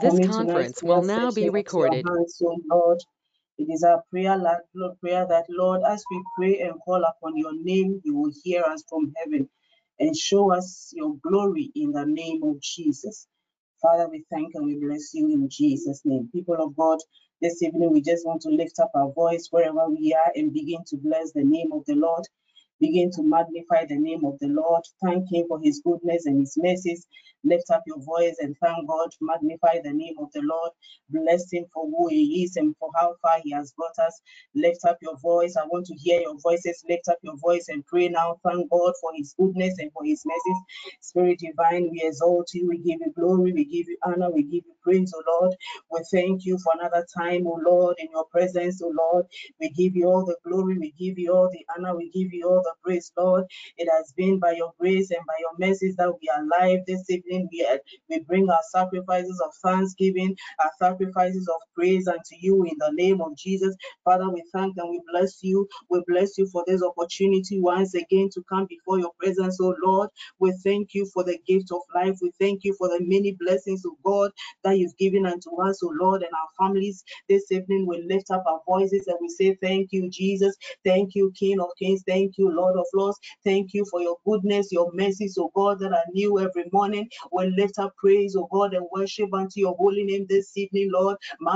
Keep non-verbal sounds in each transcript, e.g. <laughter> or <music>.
This conference will now be recorded. Hands, Lord. It is our prayer, Lord, prayer that Lord, as we pray and call upon your name, you will hear us from heaven and show us your glory in the name of Jesus. Father, we thank and we bless you in Jesus' name. People of God, this evening we just want to lift up our voice wherever we are and begin to bless the name of the Lord. Begin to magnify the name of the Lord. Thank Him for His goodness and His mercies. Lift up your voice and thank God. Magnify the name of the Lord. Bless Him for who He is and for how far He has brought us. Lift up your voice. I want to hear your voices. Lift up your voice and pray now. Thank God for His goodness and for His mercies. Spirit divine, we exalt you. We give you glory. We give you honor. We give you praise, O Lord. We thank you for another time, O Lord, in your presence, O Lord. We give you all the glory. We give you all the honor. We give you all the praise, Lord. It has been by your grace and by your mercies that we are alive this evening. We, we bring our sacrifices of thanksgiving, our sacrifices of praise unto you in the name of Jesus. Father, we thank and we bless you. We bless you for this opportunity once again to come before your presence, oh Lord. We thank you for the gift of life. We thank you for the many blessings of God that you've given unto us, oh Lord, and our families. This evening we lift up our voices and we say, Thank you, Jesus. Thank you, King of Kings. Thank you, Lord of Lords. Thank you for your goodness, your mercies, oh God, that are new every morning. We lift up praise, oh God, and worship unto your holy name this evening, Lord. We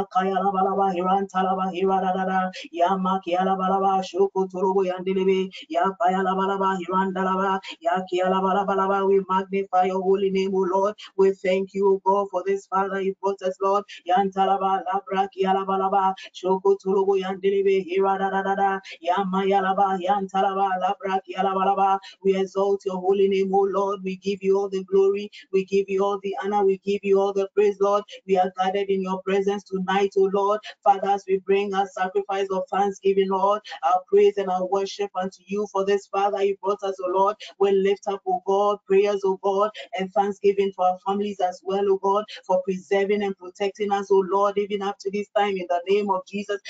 magnify your holy name, oh Lord. We thank you, oh God, for this Father you brought us, Lord. Yan talaba labra kia shoko torobo yandelebe hiradada ya maya la we exalt your holy name, O Lord. We give you all the glory. We give you all the honor. We give you all the praise, Lord. We are gathered in your presence tonight, O Lord. Fathers, we bring our sacrifice of thanksgiving, Lord, our praise and our worship unto you for this, Father, you brought us, O Lord. We lift up, oh God, prayers, oh God, and thanksgiving for our families as well, O God, for preserving and protecting us, O Lord, even up to this time in the name of Jesus.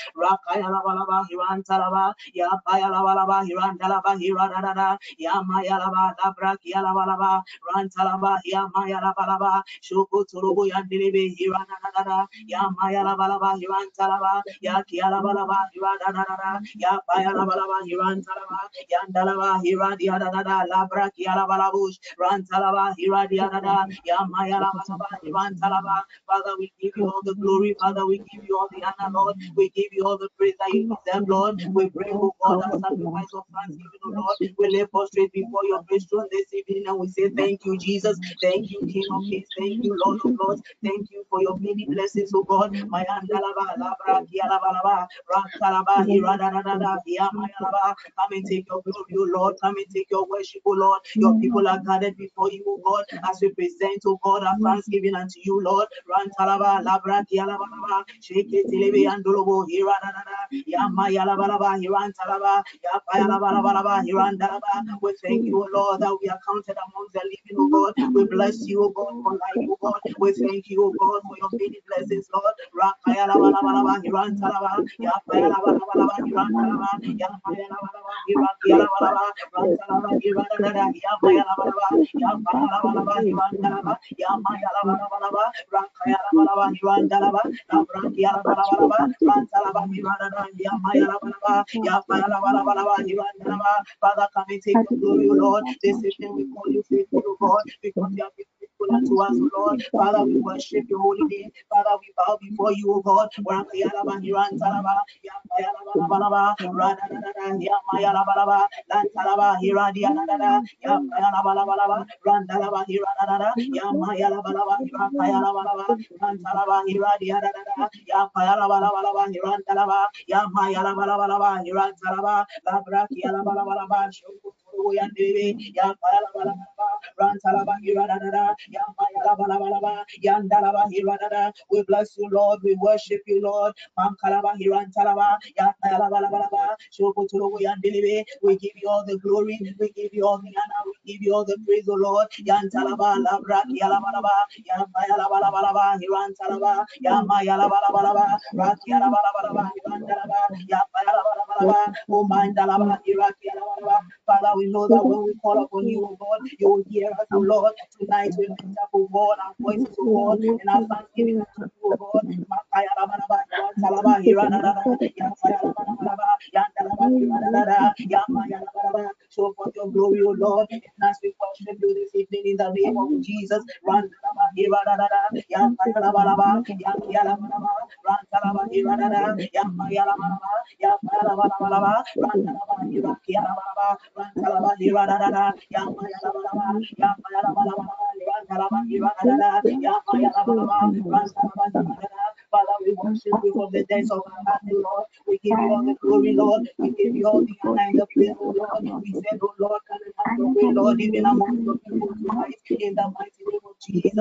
Ya Mayalaba, Labra, Kialabalaba, Rantalaba, Yamayalabalaba, Shoko Turubu Yandilibi, Hiranada, Yamayalabalaba, Hirantalaba, Yakialabalaba, Hiranada, Yapayalabalaba, Hirantalaba, Yandalaba, Hiradiadada, Labra, Kialabalabush, Rantalaba, Hiradiadada, Yamayalabalaba, Hirantalaba. Father, we give you all the glory, Father, we give you all the honor, Lord. We give you all the praise that you deserve, Lord. We bring, oh God, a sacrifice of thanksgiving, Lord. We lay prostrate before your throne this evening and we say thank you, Jesus. Thank you, King of Kings. Thank you, Lord of Lords. Thank you for your many blessings, oh God. My. Come and take your glory, oh Lord. Come and take your worship, oh Lord. Your people are gathered before you, oh God, as we present, oh God, our thanksgiving unto you, Lord. Rantalaba, labra, kialabalaba, shake it, tilebe, andolobo, hiradadada, yamayalabalaba, hirantalaba, yapayalabalabalaba, hirandalaba. We thank you, O Lord, that we are counted among the living, O God. We bless you, O God, for life, O God. We thank you, O God, for your many blessings, Lord. Rakayalabalaba, Father, come and take your glory, Lord. This evening we call you faithful, God, because you have been faithful unto us, Lord. Father, we worship your holy name. Father, we bow before you, O God. We bless you, Lord. We worship you, Lord. We give you all the glory. We give you all the honor. We give you all the praise, O Lord. Oh. Father, we know that when we call upon you, O God, you will hear us, O Lord. Tonight we lift up, O God, our voices, O God, and our thanksgiving unto you, O God. So for your glory, O Lord, and as we worship you this evening in the name of Jesus, run Kalaba, Iranada, Yama Yalaba, Yama Yalaba, Iran Kalaba, Iranada, Yama Yalaba, Rasta Rasta Father, we worship you from the depths of our heart, Lord. We give you all the glory, Lord. We give you all the honor and the praise, oh Lord. We said, oh Lord, come and have your way, Lord, even among your people tonight, in the mighty name of Jesus.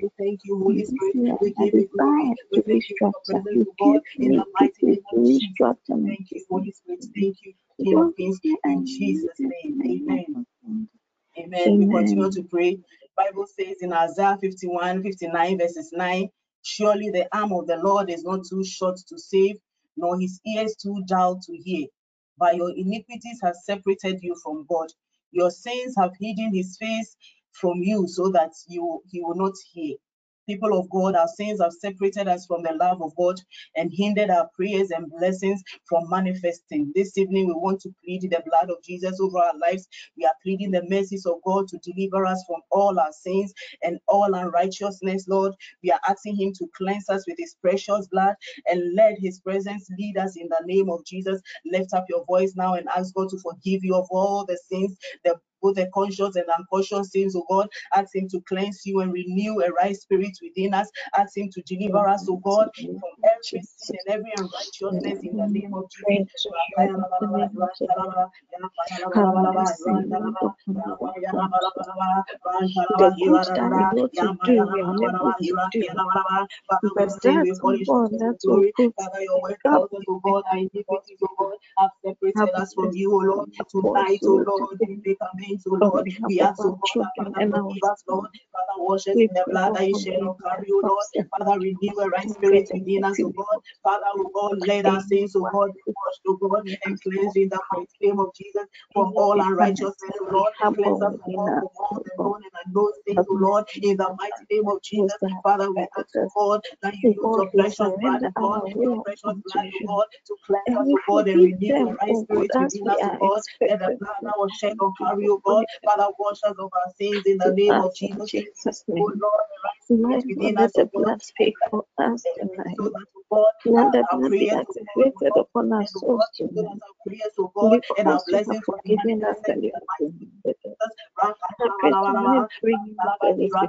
We thank you, Holy Spirit. We give you glory. We thank you for your presence, God, in the mighty name of Jesus. Thank you, Holy Spirit. Thank you. King of Kings, in Jesus' name. Amen. Amen. We continue to pray. Bible says in Isaiah 51, 59, verses 9, surely the arm of the Lord is not too short to save, nor his ears too dull to hear. But your iniquities have separated you from God. Your sins have hidden his face from you so that you he will not hear people of God, our sins have separated us from the love of God and hindered our prayers and blessings from manifesting. This evening, we want to plead the blood of Jesus over our lives. We are pleading the mercies of God to deliver us from all our sins and all unrighteousness, Lord. We are asking Him to cleanse us with His precious blood and let His presence lead us in the name of Jesus. Lift up your voice now and ask God to forgive you of all the sins, the both the conscious and unconscious sins, oh God. Ask Him to cleanse you and renew a right spirit within us. Ask Him to deliver us, oh God, from every sin and every unrighteousness in the name of Jesus. Father, your word tells us, oh God, our iniquities, oh God, have separated us from you, oh Lord. Tonight, oh Lord, we make amends, oh Lord. We ask, oh God, that Father, forgive us, Lord. Father, wash us in the blood that you shed on Calvary, oh Lord. Father, renew a right spirit within us, oh God. Father, oh God, let our sins, oh God, be washed, oh God, and cleansed in the mighty name of Jesus from all unrighteousness, oh Lord. Cleanse us from all, the known and unknown things, oh Lord, in the mighty name of Jesus. Father, we ask, oh God, that you use your precious blood, oh God, your precious blood, oh God, to cleanse us, oh God, and renew the right spirit within us, oh God. Let the blood that was shed on Calvary, oh God, Father, wash us of our sins in the name of Jesus. Jesus' Oh. Lord, within us, oh God, speak for us tonight. oh Let the blood be prayers, oh God, activated will not upon hindered, oh God, souls so that tonight. our prayers, oh God, and our Because you have blessings will be us the have mighty been with us. Jesus. I pray tonight, bring back anything.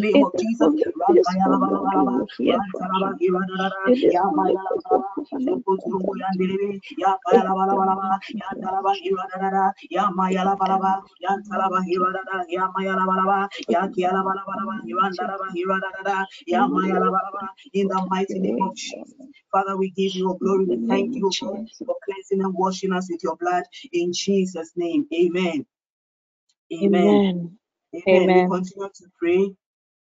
name In of Jesus. holy place, Lord, we will hear from you. In this holy place of covenant, in the mighty name of Jesus. Father, we give you glory. We thank you, God, for cleansing and washing us with your blood in Jesus' name. Amen. Amen. Amen. Amen. Amen. We continue to pray.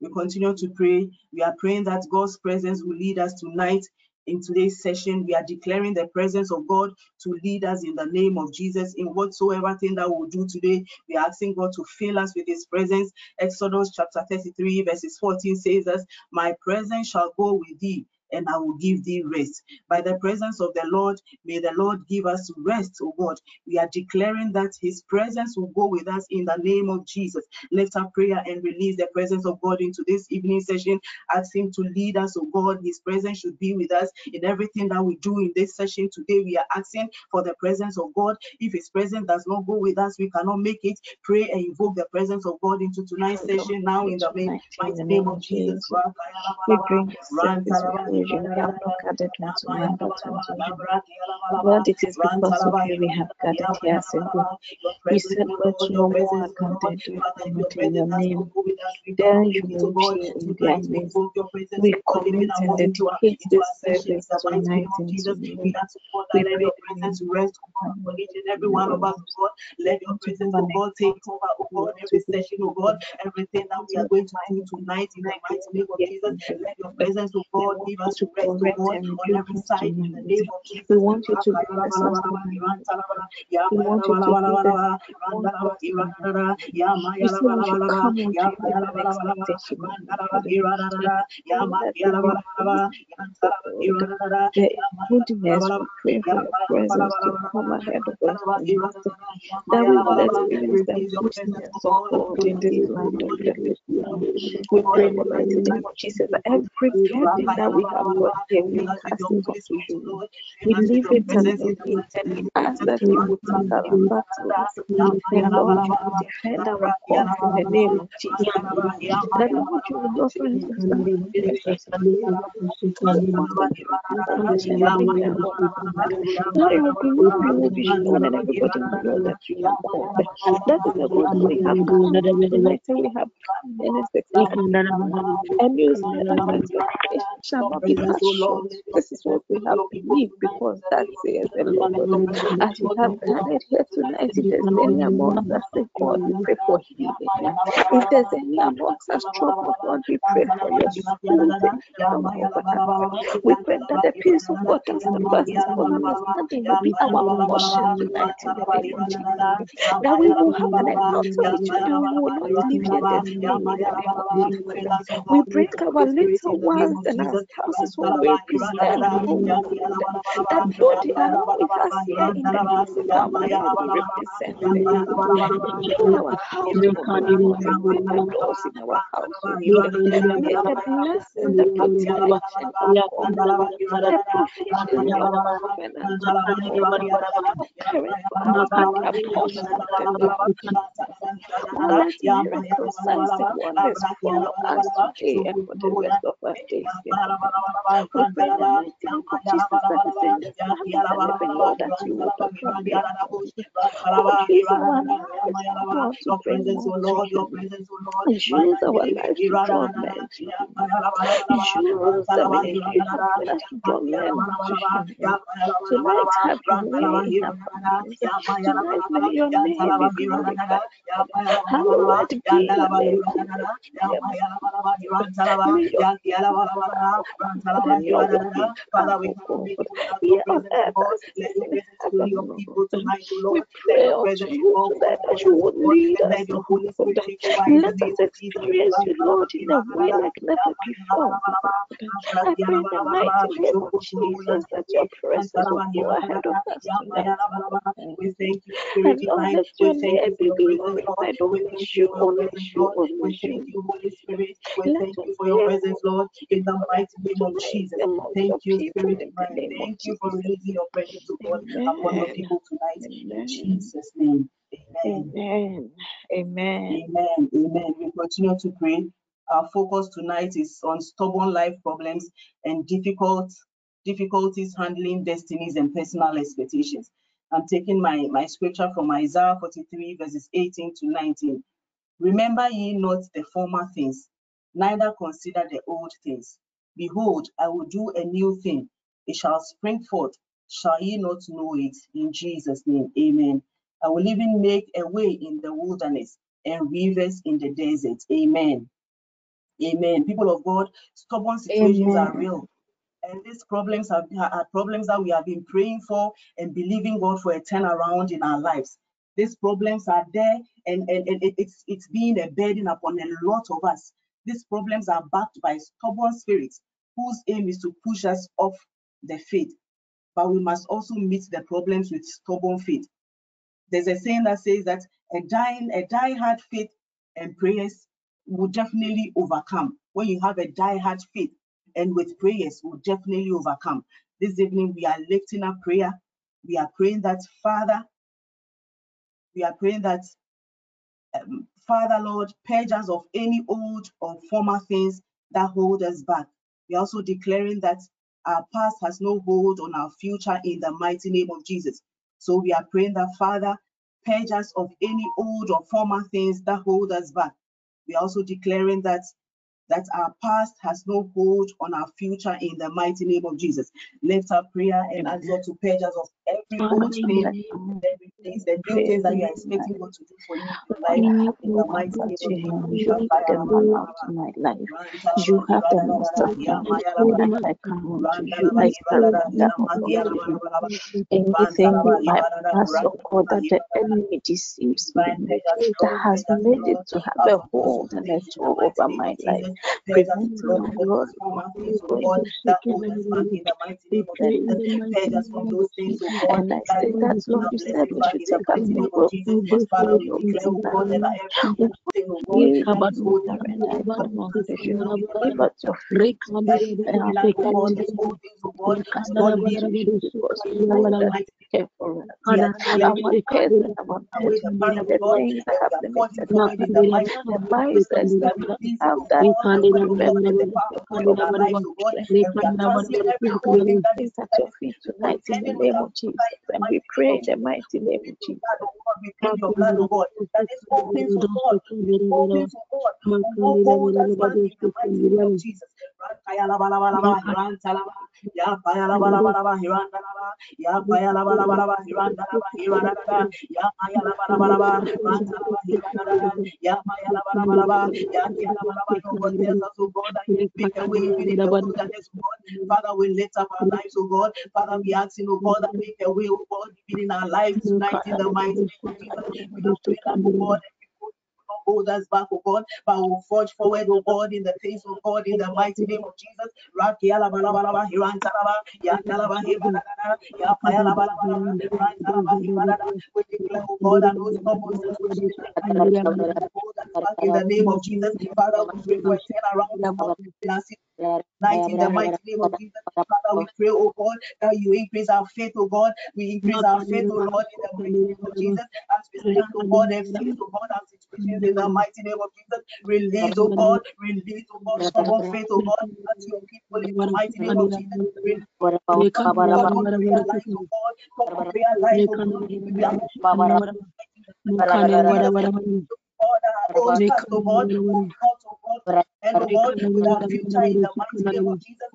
We continue to pray. We are praying that God's presence will lead us tonight. In today's session, we are declaring the presence of God to lead us in the name of Jesus in whatsoever thing that we'll do today. We are asking God to fill us with His presence. Exodus chapter 33, verses 14 says us, My presence shall go with thee, and I will give thee rest. By the presence of the Lord, may the Lord give us rest, oh God. We are declaring that his presence will go with us in the name of Jesus. Lift up prayer and release the presence of God into this evening session. Ask him to lead us, oh God. His presence should be with us in everything that we do in this session today. We are asking for the presence of God. If his presence does not go with us, we cannot make it. Pray and invoke the presence of God into tonight's session now in the name, mighty name of Jesus. We bring this service before you. We have not gathered once to man, but unto you. Lord, it is because of you we have gathered here as a group. You said, God, no more do but in your name. There you will be in their midst. We commit and dedicate this service tonight into you. We ask God that let your presence rest upon each and every one of us, God. Let your presence, oh God, take over, oh God, every session, oh God, everything that we are going to do tonight in the mighty name of Jesus. Let your presence, oh God, give us to rest, oh correct God, and every us side in the tonight. name of Jesus. We want you to bless us tonight. We want you to lead us. You said we should come unto you with an expectation the goodness, we pray for your presence to come ahead of us. That we will experience the goodness of God in this land of the living. We pray in the mighty name of Jesus every burden that we have got here, we cast it unto you. We leave it your feet and that you will take our battles. And Lord, you will defend our cause in the name of Jesus. That Lord, you will not grant us that your glory will be shown and everybody will know that you are God. That is the reason we have come tonight and we have come and it's expected. And you said that that your shall not be cut short. This is what we have believed because that says the Lord. As we have gathered here tonight, if there's any amongst us, say, God, we pray for healing. If there's any amongst us trouble, God, we pray for your us. We pray that the peace of God that surpasses all understanding will be our portion tonight in the name of Jesus. That we will have an encounter with you we will not leave here of Jesus. We bring our little ones and our spouses who will present home that though they are not with us here in the but Lord, we represent them. Heal our household, open the doors in our household. May the blessing, the protection the provision of covenant of God, parents for us and their portion in the name of Jesus. Oh, let miracles, signs, and wonders follow us today and for the rest of our days. We pray the mighty name of the you you. You. You you. Tonight, have your way in your then your will be Father, we done, God. Here on earth as it is in heaven, Lord. We pray unto you tonight that you would lead us, Lord. Let us experience you, Lord, in a way like never before. I pray in the mighty name of Jesus that your presence will go ahead of us tonight. We thank you, Spirit Lord, Divine. let We your thank you your presence, Lord. glorified. We thank you, you only you, only We thank you. you, Holy Spirit. We Let thank your you for your presence, Lord, in the mighty name of Jesus. Thank you, Spirit Divine. Thank you for releasing your presence, to God, upon your people tonight. In. Jesus' name. Amen. Amen. Amen. Amen. Amen. We continue to pray. Our focus tonight is on stubborn life problems and difficult difficulties handling destinies and personal expectations. I'm taking my, my scripture from Isaiah 43, verses 18 to 19. Remember ye not the former things, neither consider the old things. Behold, I will do a new thing. It shall spring forth. Shall ye not know it? In Jesus' name, amen. I will even make a way in the wilderness and rivers in the desert. Amen. Amen. People of God, stubborn situations are real. And these problems are, are problems that we have been praying for and believing God for a turnaround in our lives. These problems are there and, and, and it- it's, it's being a burden upon a lot of us. These problems are backed by stubborn spirits whose aim is to push us off the faith, but we must also meet the problems with stubborn faith. There's a saying that says that a dying, a die-hard faith and prayers will definitely overcome. When you have a die-hard faith and with prayers, will definitely overcome. This evening we are lifting up prayer. We are praying that Father, we are praying that um, Father Lord, purge us of any old or former things that hold us back. We are also declaring that our past has no hold on our future in the mighty name of Jesus. So we are praying that Father, purge us of any old or former things that hold us back. We are also declaring that that our past has no hold on our future in the mighty name of Jesus. Lift up prayer and ask God to purge us of every old thing, every things, the new things that you are expecting God to do for you in in the mighty name of the my life. You have the master plan for my life. I come unto you. I surrender, to. Anything in my past, oh God, that the enemy deceives me, that has made it to have a hold and a toll over my life, preventing my glory from being going. And I say that, Lord, you we should take up the rope. Father, we declare, oh God, that every thing, God, We that come is holding us back, come the is your will, give us your faith. that is holding us, oh God, things, God, God, lead us Because we know that you care for us. we are declaring Our cares and our away the past, and the God, that and have we are forging limited forward in the name of Jesus. mindset We that we have that God, the will of prevent God and the me power of God in our lives, oh God, and we are canceling every old we thing that is place at that your is feet tonight in the name of Jesus. future in the And we pray of in the Jesus. mighty We name of your Jesus. blood, God. We plead your blood, oh God. That these old things, God, these old things, God, will not hold us back in the mighty name of Jesus. Laba, ya ya ya you. Father, we lift up our lives, oh God. Father, we asking, oh God, that make a way, oh God, in our lives tonight in the mighty name of Jesus. We are praying that, God, hold us back, oh God, but we'll forge forward, oh God, in the face of God, in the mighty name of Jesus. Hiran talaba, ya talaba ya paya talaba. We declare, oh God, that those trouble situations in our life will hold us back in the name of Jesus. Father, we pray for a turnaround, oh God, in our night in the mighty name of Jesus. Father, we pray, oh God, that you increase our faith, oh God. We increase our faith, oh Lord, in the mighty name of Jesus. As we stand, oh God, and face, oh God, our situations in the mighty name of Jesus. Release, oh God, release, oh God, stubborn faith, oh God, as your people in the mighty name of Jesus. Release, oh God, prayer life, oh God, prayer life, oh God. We are all start, oh God, oh God, oh God, and oh God, with our future in the mighty name of Jesus.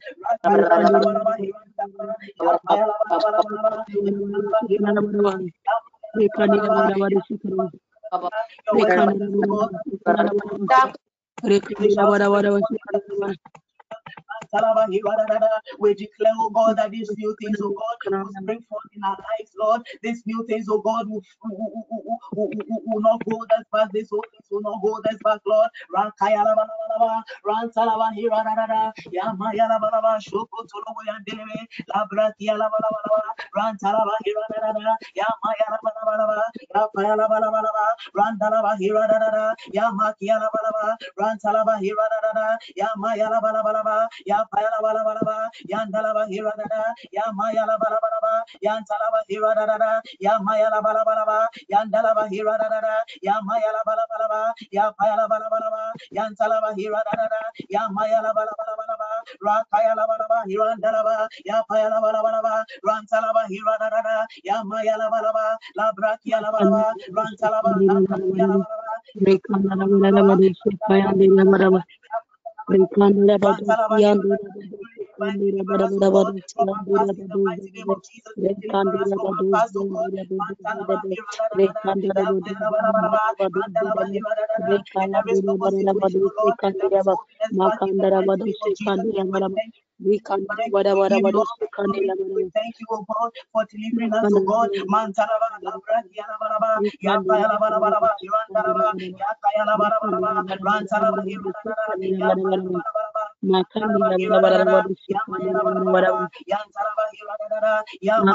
We declare, oh God, that these new things, oh God, will spring forth in our lives, Lord. These new things, oh God, will, will, will, will, not hold us back. These old things will not hold us back, Lord. Rankaya la ba la ba la ba, Rantalaba hira da da da, Yamaya la ba la ba, Shoko tolobo yandelebe, Labratia la ba ba ba, hira da da da, Yamaya la ba la ba la ba, Yapaya la ba ba ba, hira da da da, la ba la ba, da, Yamaya ba la ba la ba, Yapaya la ba la ba la ba, hira da da, ba ba ba, da da, Yamaya la ba la ba la ba, da, Yamaya la ba la ba la ba, Yapaya la ba la ba la ba, Yantalaba hira da da da, Yamaya la ba la ba la ba la ba, Rakaya la ba la ba, Hirandalaba, Yapaya la ba la ba da da, la ba ba, Labrakia la ba la ba, Rantalaba, Labrakia la ba la ba, we thank you, oh God, for delivering us, oh God. Mantalaba, Labrakia la ba la ba, Yapaya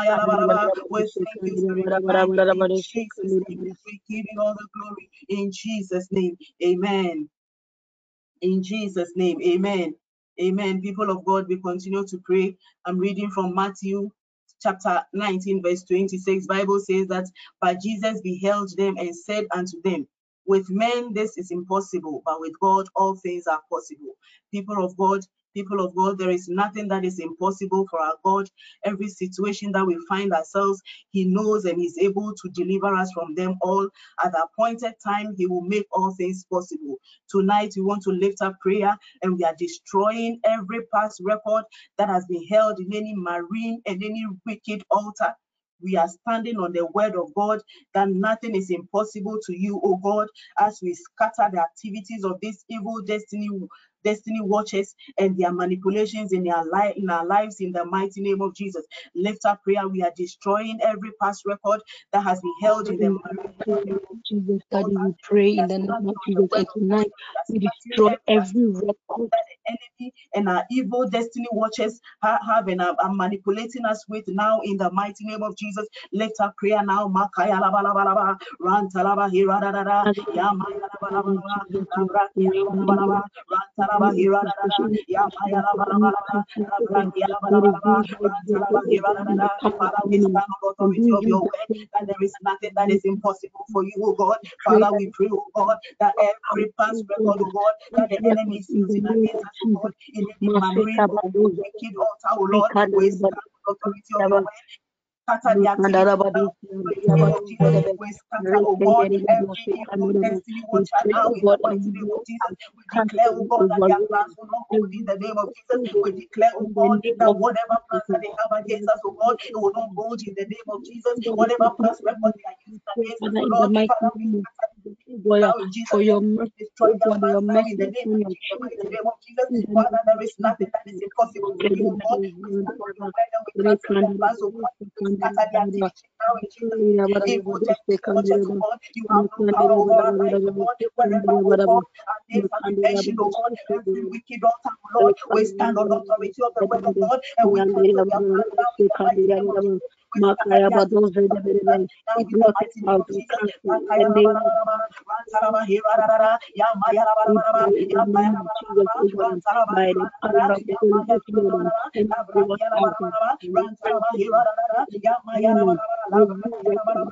la ba la ba, We thank you, Spirit Divine. In Jesus' name, we give you all the glory. In Jesus' name, amen. In Jesus' name, amen. Amen. People of God, we continue to pray. I'm reading from Matthew chapter 19, verse 26. Bible says that, but Jesus beheld them and said unto them, with men this is impossible, but with God all things are possible. People of God, people of God, there is nothing that is impossible for our God. Every situation that we find ourselves, He knows and He's able to deliver us from them all. At the appointed time, He will make all things possible. Tonight, we want to lift up prayer and we are destroying every past record that has been held in any marine and any wicked altar we are standing on the word of God that nothing is impossible to you, oh God, as we scatter the activities of this evil destiny destiny watches and their manipulations in their life in our lives in the mighty name of Jesus. Lift up prayer. We are destroying every past record that has been held in the Jesus, Daddy, we pray in the name of Jesus. And tonight we destroy every record enemy and our evil destiny watchers have and are, manipulating us with now in the mighty name of Jesus. Lift up prayer now. There is nothing that is impossible for you, oh God. Father, we pray, oh God, that every past record, oh God, that the enemy is using against Lord, in the name of Jesus. We declare, oh God, that their plans not in the name of Jesus. We declare, God, that whatever plans they have against us, God, will not in the name of Jesus. Whatever plans record they are against us, Lord, we in Jesus' for your mercy, plans now in the name of Jesus. The name of Jesus, Father, there is nothing that is impossible for you, We stand on your we cancel plans, God scatter the activity now in Jesus' name. Evil watchers, oh God, you have no power over our life, God. Wherever, God, and they fabrication, God, every wicked altar, Lord, we stand on authority of the word of God and we cancel their plans now in the Makaya the name of the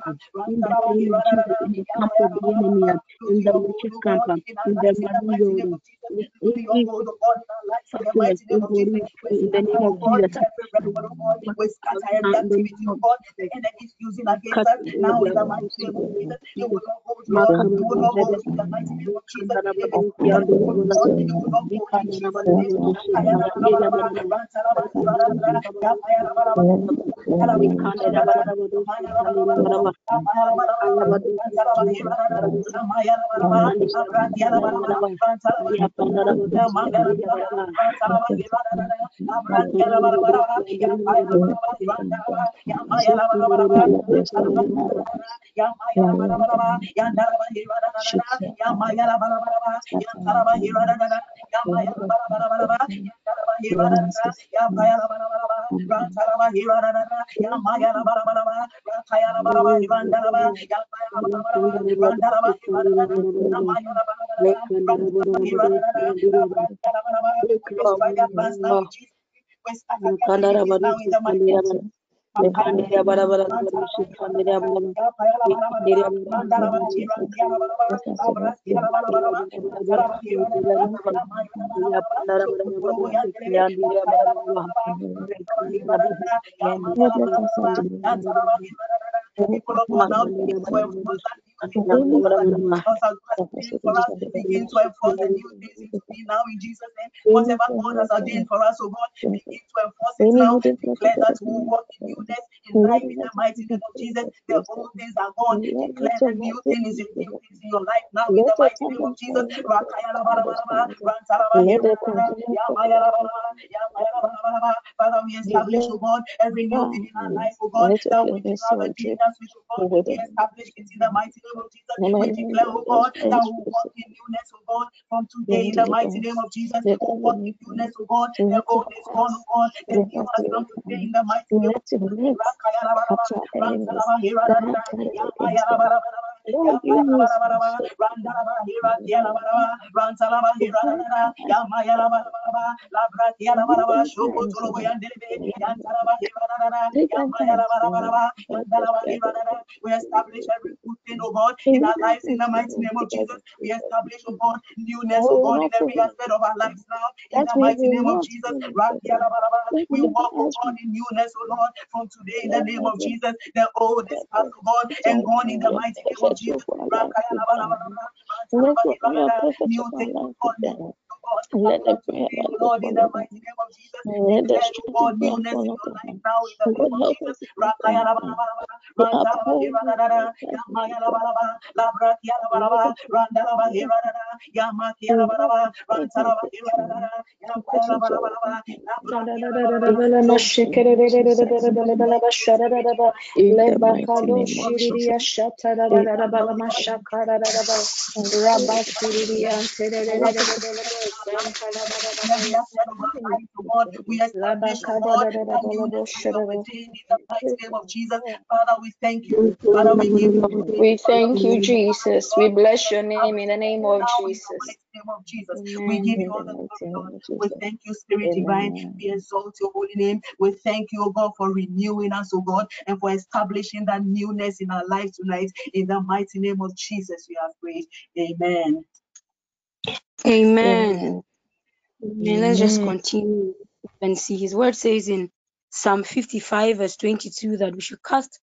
in the name of the camp in the the in the name of Jesus. Every God the enemy is using against us now in the mighty name of Jesus. You will not hold. You will not hold in the mighty name of Jesus. It will not hold You will not hold in Jesus' name. Makandere begin to enforce that new for us, begin to enforce the new things into me now in Jesus' name. Whatever God has ordained for us, oh God, begin to enforce it now. Declare that we walk in newness in life in the mighty name of Jesus. The old things are gone. Declare the new thing is in in your life now in the mighty name of Jesus. Father, we establish, oh God, every new thing in our life, oh God, that we have a Jesus, we establish it in the mighty name name of Jesus. We declare, oh God, that we walk in newness, oh God, from today in the mighty name of Jesus. We walk in newness, oh God. The old is gone, oh God. The new has come today in the mighty name of Jesus. Lord, you we establish every good thing, oh God, in our lives in the mighty name of Jesus. We establish, oh God, newness, oh God, in every aspect of our lives now, in the mighty name of Jesus. We walk, oh God, in newness, oh Lord, from today in the name of Jesus. The old is past, oh God, and gone in the mighty name of Jesus. New things, oh God, let the prayer Lord, in the mighty name of Jesus, let the declare, strength God, of newness in your life now in the name of help Jesus. us to uphold in the mighty name of Jesus. Every aspect of our life, God, we establish, God, that newness in your within in the mighty name of Jesus. Father, we thank you. Father, we give you. We thank you, Jesus. We bless your name in the name of Now in the Jesus. name of Jesus. We give you all the glory. We thank you, Spirit Divine. We exalt your holy name. We thank you, oh God, for renewing us, oh God, and for establishing that newness in our life tonight. In the mighty name of Jesus, we have prayed. Amen. Amen. Amen. Let's just continue and see. His word says in Psalm 55, verse 22, that we should cast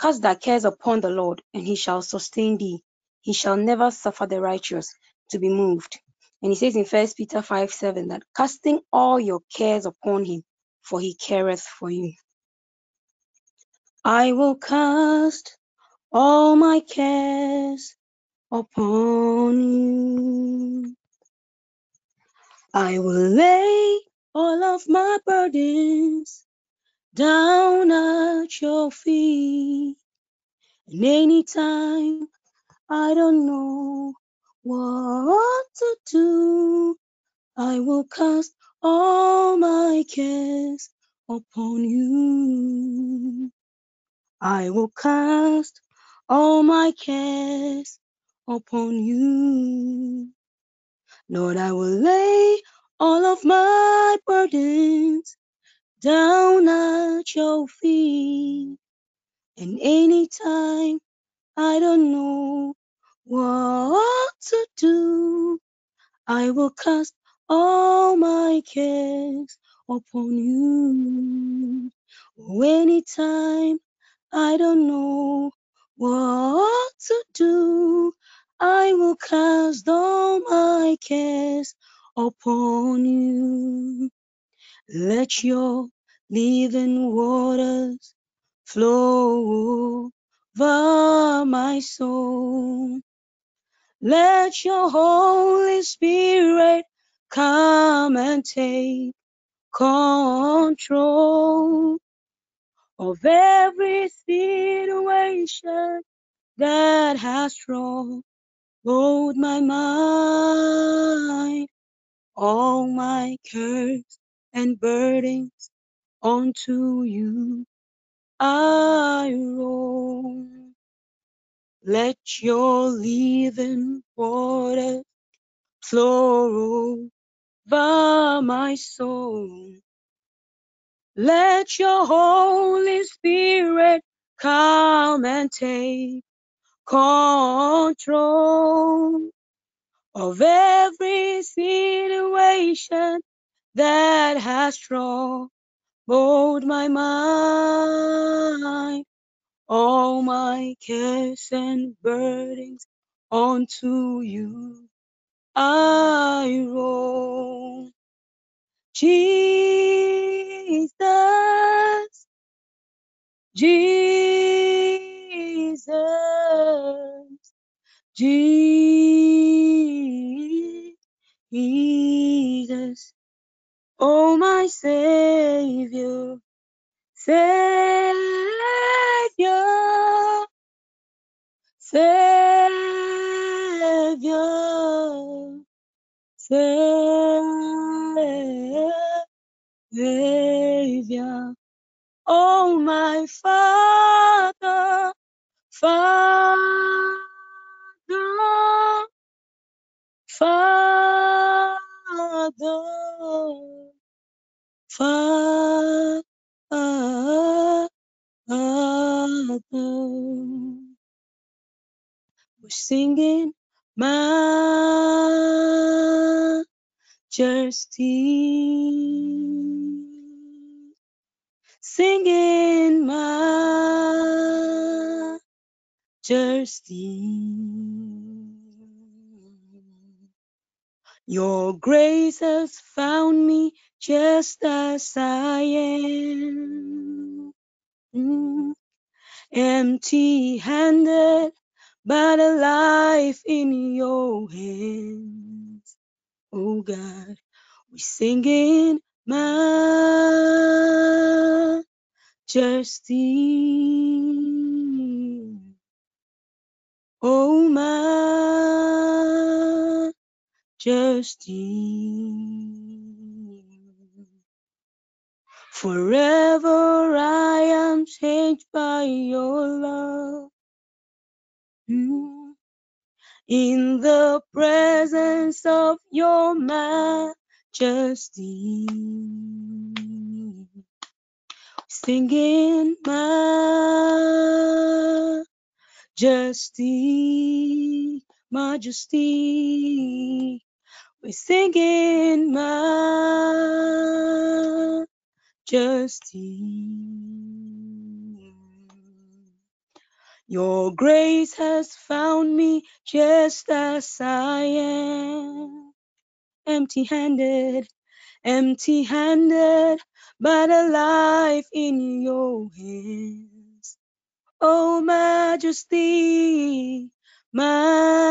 cast thy cares upon the Lord, and he shall sustain thee. He shall never suffer the righteous to be moved. And he says in First Peter 5, 7, that casting all your cares upon him, for he careth for you. I will cast all my cares upon you. I will lay all of my burdens down at your feet. And anytime I don't know what to do, I will cast all my cares upon you. I will cast all my cares upon you. Lord, I will lay all of my burdens down at your feet. And anytime I don't know what to do, I will cast all my cares upon you. Oh, anytime I don't know what to do, I will cast all my cares upon you. Let your living waters flow over my soul. Let your Holy Spirit come and take control of every situation that has troubled my mind. All my cares and burdens onto you I roll. Let your living water flow over my soul. Let your Holy Spirit come and take control of every situation that has troubled my mind. All my cares and burdens unto you I roll. Jesus, Jesus, Jesus, oh my Savior, Savior, Savior. Savior, Savior. Oh, my Father, Father, Father, Father. We're singing majesty, singing majesty. Your grace has found me just as I am. Empty handed, but alive in your hands. Oh God, we sing in majesty. Oh majesty. Forever I am changed by your love. In the presence of your majesty. Justy singing my majesty, majesty. We're singing majesty. Your grace has found me just as I am, empty handed, empty handed, but alive in your hands. Oh, majesty, majesty.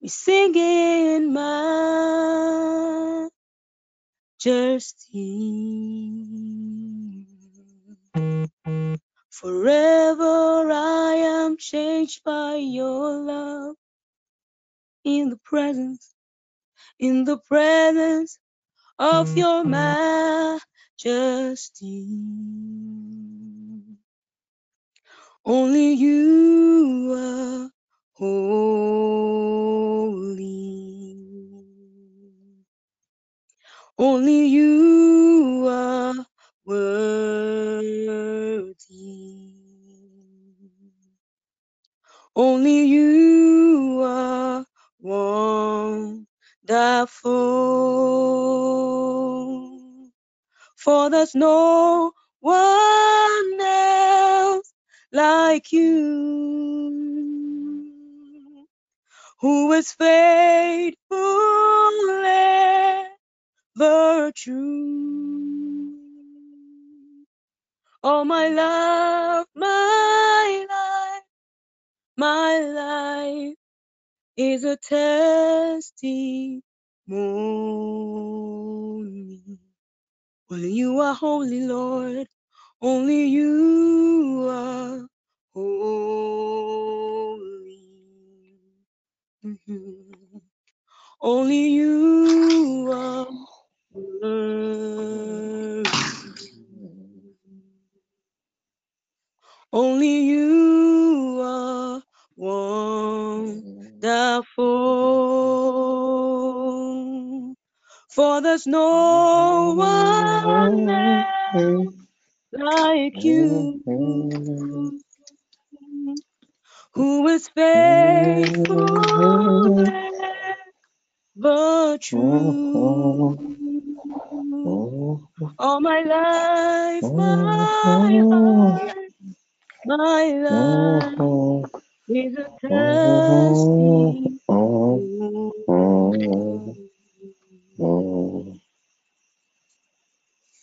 We sing in majesty. Forever I am changed by your love. In the presence, in the presence of mm-hmm. your mm-hmm. majesty. Only you are holy. Only you are worthy. Only you are wonderful. For there's no one else like you who is faithful ever true. All my love, my life, my life is a testimony. Only you are holy, Lord. Only you are holy. Mhm. Only you are worthy. Only you are wonderful. For there's no one like you who is faithful ever true. All my life, my life, my life is a testimony.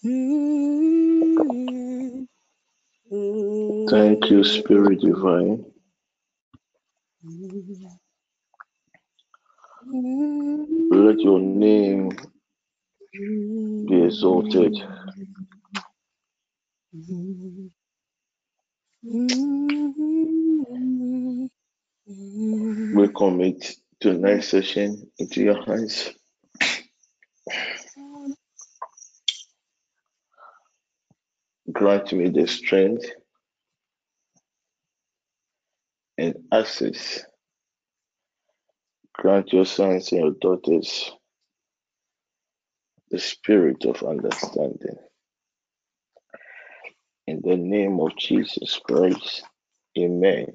Mm. Thank you, Spirit Divine. Let your name be exalted. We commit tonight's session into your hands. Grant me the strength and access. Grant your sons and your daughters the spirit of understanding. In the name of Jesus Christ, Amen.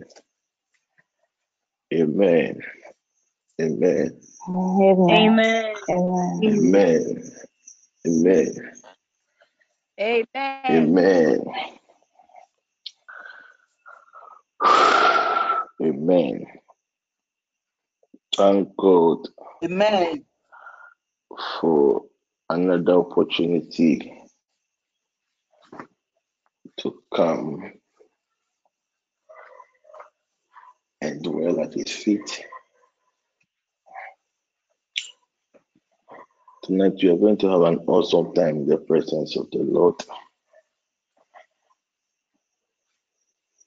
Amen. Amen. Amen. Amen. Amen. Amen. Amen. Amen. Amen. Amen. Thank God Amen. for another opportunity to come and dwell at His feet. Tonight, we are going to have an awesome time in the presence of the Lord.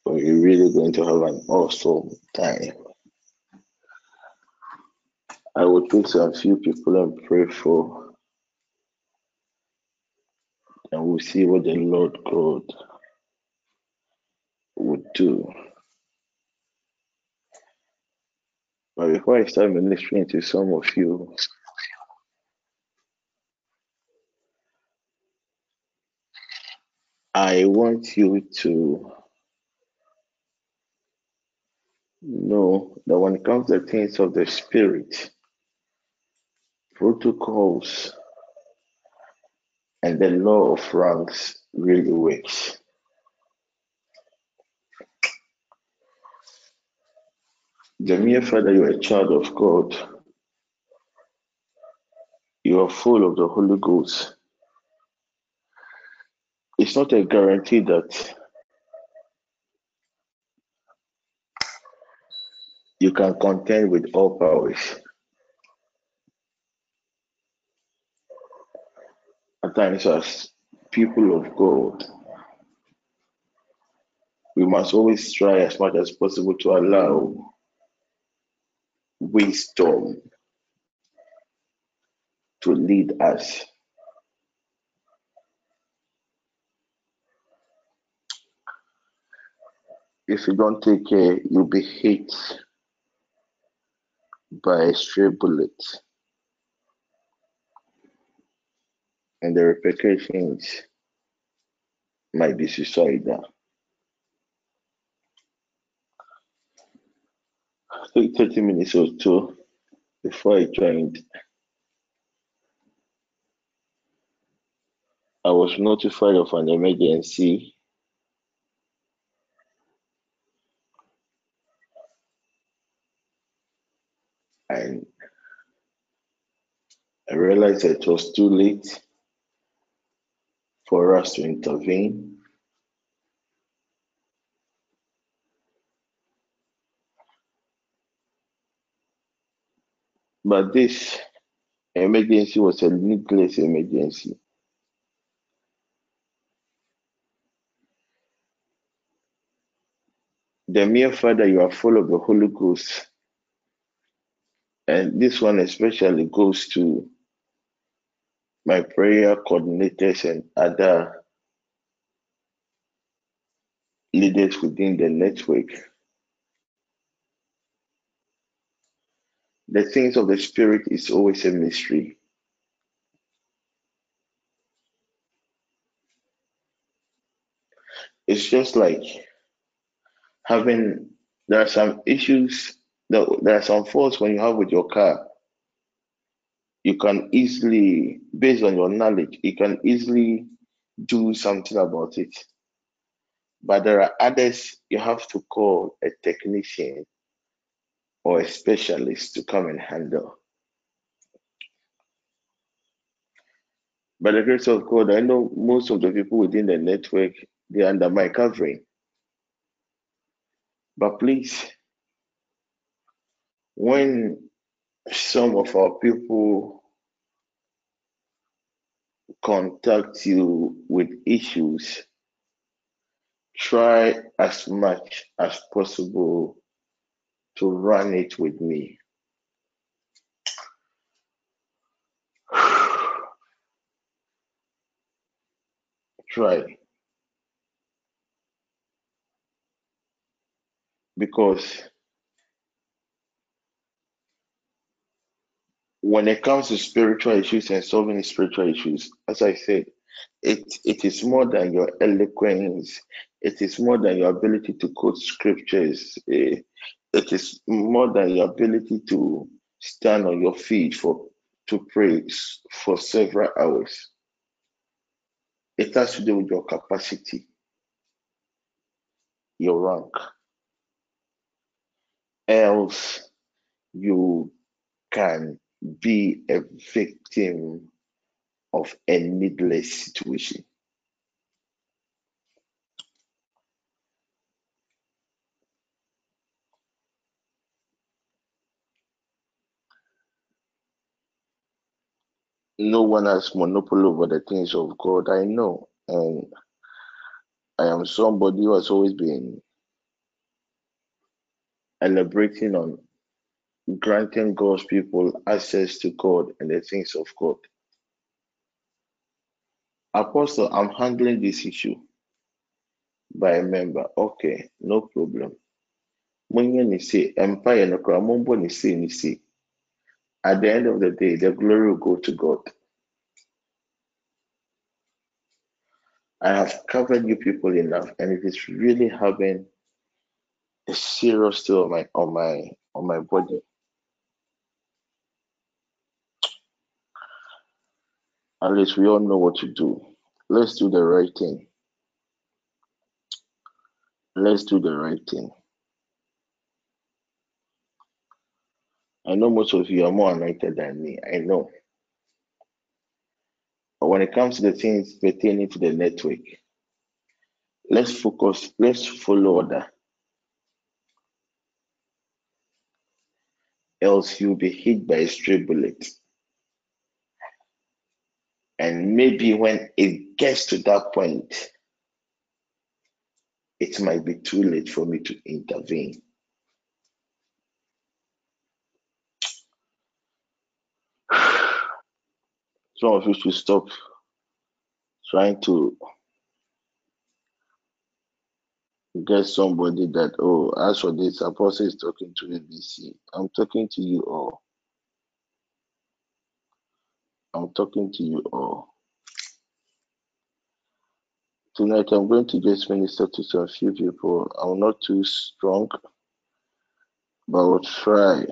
We're really going to have an awesome time. I will take a few people and pray for, and we'll see what the Lord God would do. But before I start ministering to some of you, I want you to know that when it comes to things of the spirit, protocols and the law of ranks really works. The mere fact that you're a child of God, you are full of the Holy Ghost. It's not a guarantee that you can contend with all powers. At times, as people of God, we must always try as much as possible to allow wisdom to lead us. If you don't take care, you'll be hit by a stray bullet. And the repercussions might be suicidal. Take 30 minutes or two before I joined. I was notified of an emergency and I realized it was too late for us to intervene. But this emergency was a needless emergency. The mere fact that you are full of the Holy Ghost, and this one especially goes to my prayer coordinators and other leaders within the network. The things of the Spirit is always a mystery. It's just like having, there are some issues, that there are some faults when you have with your car. You can easily, based on your knowledge, you can easily do something about it. But there are others you have to call a technician or a specialist to come and handle. By the grace of God, I know most of the people within the network, they're under my covering. But please, when some of our people contact you with issues, try as much as possible to run it with me. <sighs> try. Because when it comes to spiritual issues and solving spiritual issues, as I said, it, it is more than your eloquence, it is more than your ability to quote scriptures, eh, it is more than your ability to stand on your feet for to pray for several hours. It has to do with your capacity, your rank. Else, you can be a victim of a needless situation. No one has monopoly over the things of God. I know, and I am somebody who has always been elaborating on granting God's people access to God and the things of God. Apostle, I'm handling this issue by a member. Okay, no problem. At the end of the day, the glory will go to God. I have covered you people enough, and it is really having a serious toll on my on my on my body. At least we all know what to do. Let's do the right thing. Let's do the right thing. I know most of you are more anointed than me. I know. But when it comes to the things pertaining to the network, let's focus, let's follow order. Else you'll be hit by a stray bullet. And maybe when it gets to that point, it might be too late for me to intervene. Some of you should stop trying to get somebody that, oh, as for this, Apostle is talking to ABC. I'm talking to you all. I'm talking to you all. Tonight, I'm going to just minister to some few people. I'm not too strong, but I will try.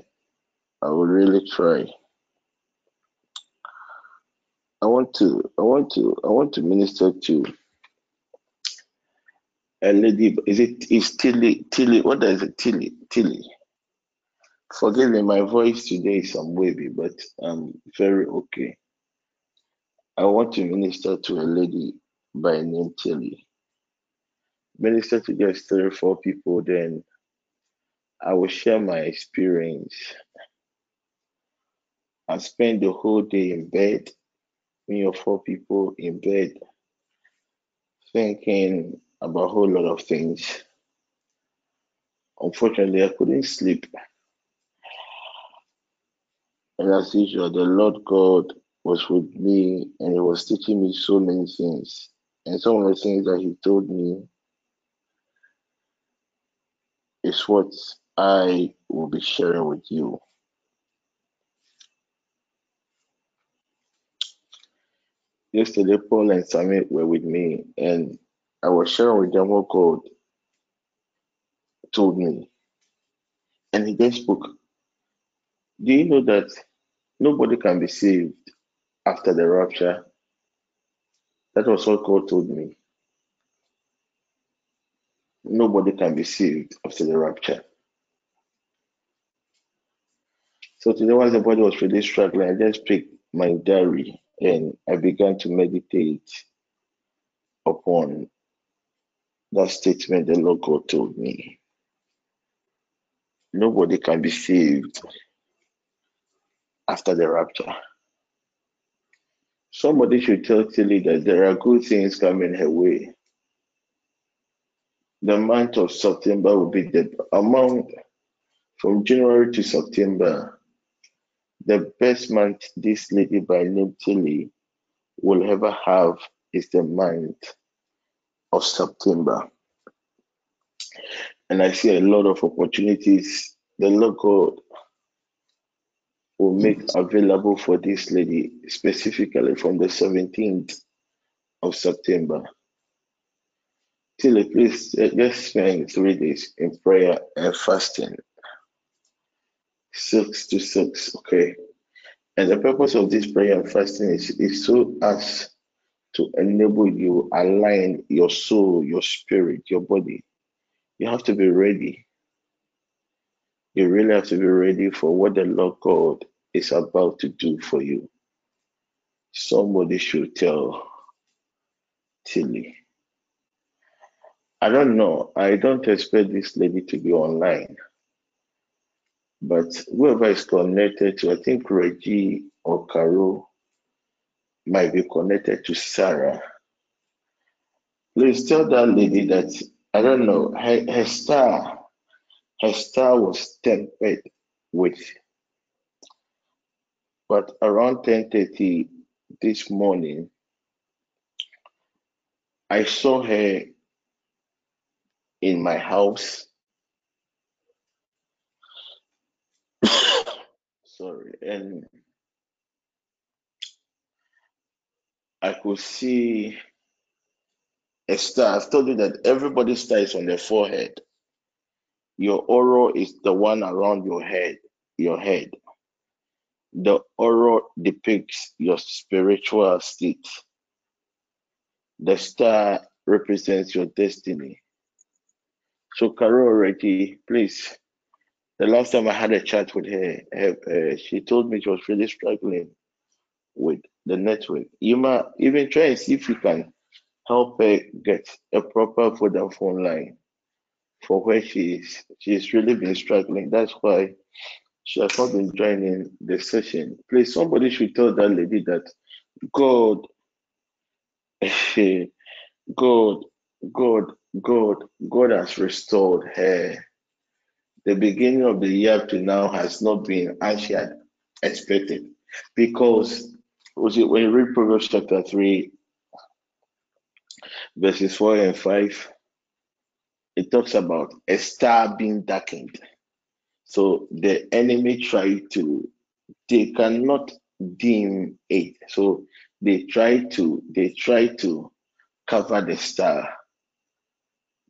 I will really try. I want to, I want to, I want to minister to a lady. Is it is Tilly? Tilly? What is it? Tilly? Tilly? Forgive me, my voice today is some wavy, but I'm very okay. I want to minister to a lady by name Tilly. Minister to just three or four people, then I will share my experience. I spent the whole day in bed, me or four people in bed, thinking about a whole lot of things. Unfortunately, I couldn't sleep. And as usual, the Lord God was with me and He was teaching me so many things. And some of the things that He told me is what I will be sharing with you. Yesterday, Paul and Sammy were with me, and I was sharing with them what God told me. And he then spoke. Do you know that nobody can be saved after the rapture? That was what God told me. Nobody can be saved after the rapture. So today, while the body was really struggling, I just picked my diary and I began to meditate upon that statement the Lord God told me. Nobody can be saved after the rapture. Somebody should tell Tilly that there are good things coming her way. the month of September will be the among from January to September. The best month this lady by name Tilly will ever have is the month of September. And I see a lot of opportunities the Lord God will make available for this lady, specifically from the 17th of September. Till please uh, just spend three days in prayer and fasting. Six to six, okay. And the purpose of this prayer and fasting is, is so as to enable you align your soul, your spirit, your body. You have to be ready. You really have to be ready for what the Lord God is about to do for you. Somebody should tell Tilly. I don't know. I don't expect this lady to be online. But whoever is connected to, I think Reggie or Carol might be connected to Sarah. Please tell that lady that I don't know her, her star, her star was tempered with. But around 10:30 this morning, I saw her in my house. Sorry, and I could see a star. I've told you that everybody's star is on their forehead. Your aura is the one around your head, your head. The aura depicts your spiritual state. The star represents your destiny. So, Carol Reggie, please. The last time I had a chat with her, her uh, she told me she was really struggling with the network. You might even try and see if you can help her get a proper Vodafone line for where she is. She's really been struggling. That's why she has not been joining the session. Please, somebody should tell that lady that God, <laughs> God, God, God, God has restored her. The beginning of the year to now has not been as she had expected because was it when you read Proverbs chapter 3, verses 4 and 5, it talks about a star being darkened. So the enemy tried to, they cannot dim it. So they try to, they try to cover the star.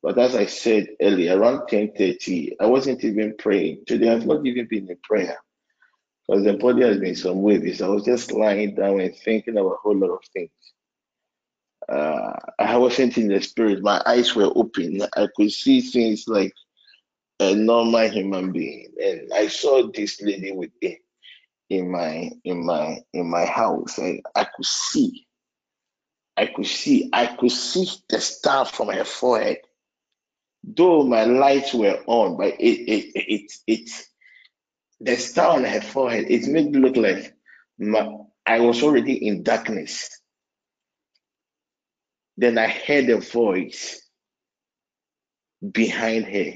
But as I said earlier, around 10:30, I wasn't even praying. Today I've not even been in prayer because the body has been some waves. I was just lying down and thinking about a whole lot of things. Uh, I wasn't in the spirit. My eyes were open. I could see things like a normal human being, and I saw this lady with me in my in my in my house, and I could see, I could see, I could see the star from her forehead. Though my lights were on, but it it it it the star on her forehead, it made me look like my, I was already in darkness. Then I heard a voice behind her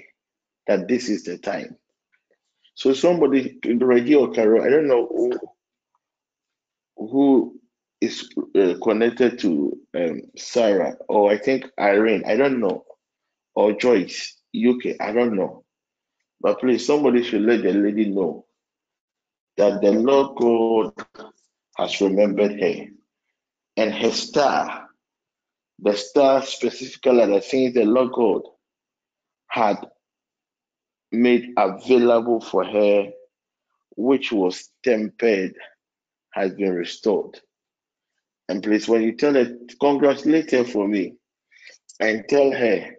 that this is the time. So somebody, Reggie or Carol, I don't know who, who is uh, connected to um, Sarah or I think Irene, I don't know, or Joyce, UK, I don't know. But please, somebody should let the lady know that the Lord God has remembered her and her star, the star specifically, the things the Lord God had made available for her, which was tempered, has been restored. And please, when you tell her, congratulate her for me and tell her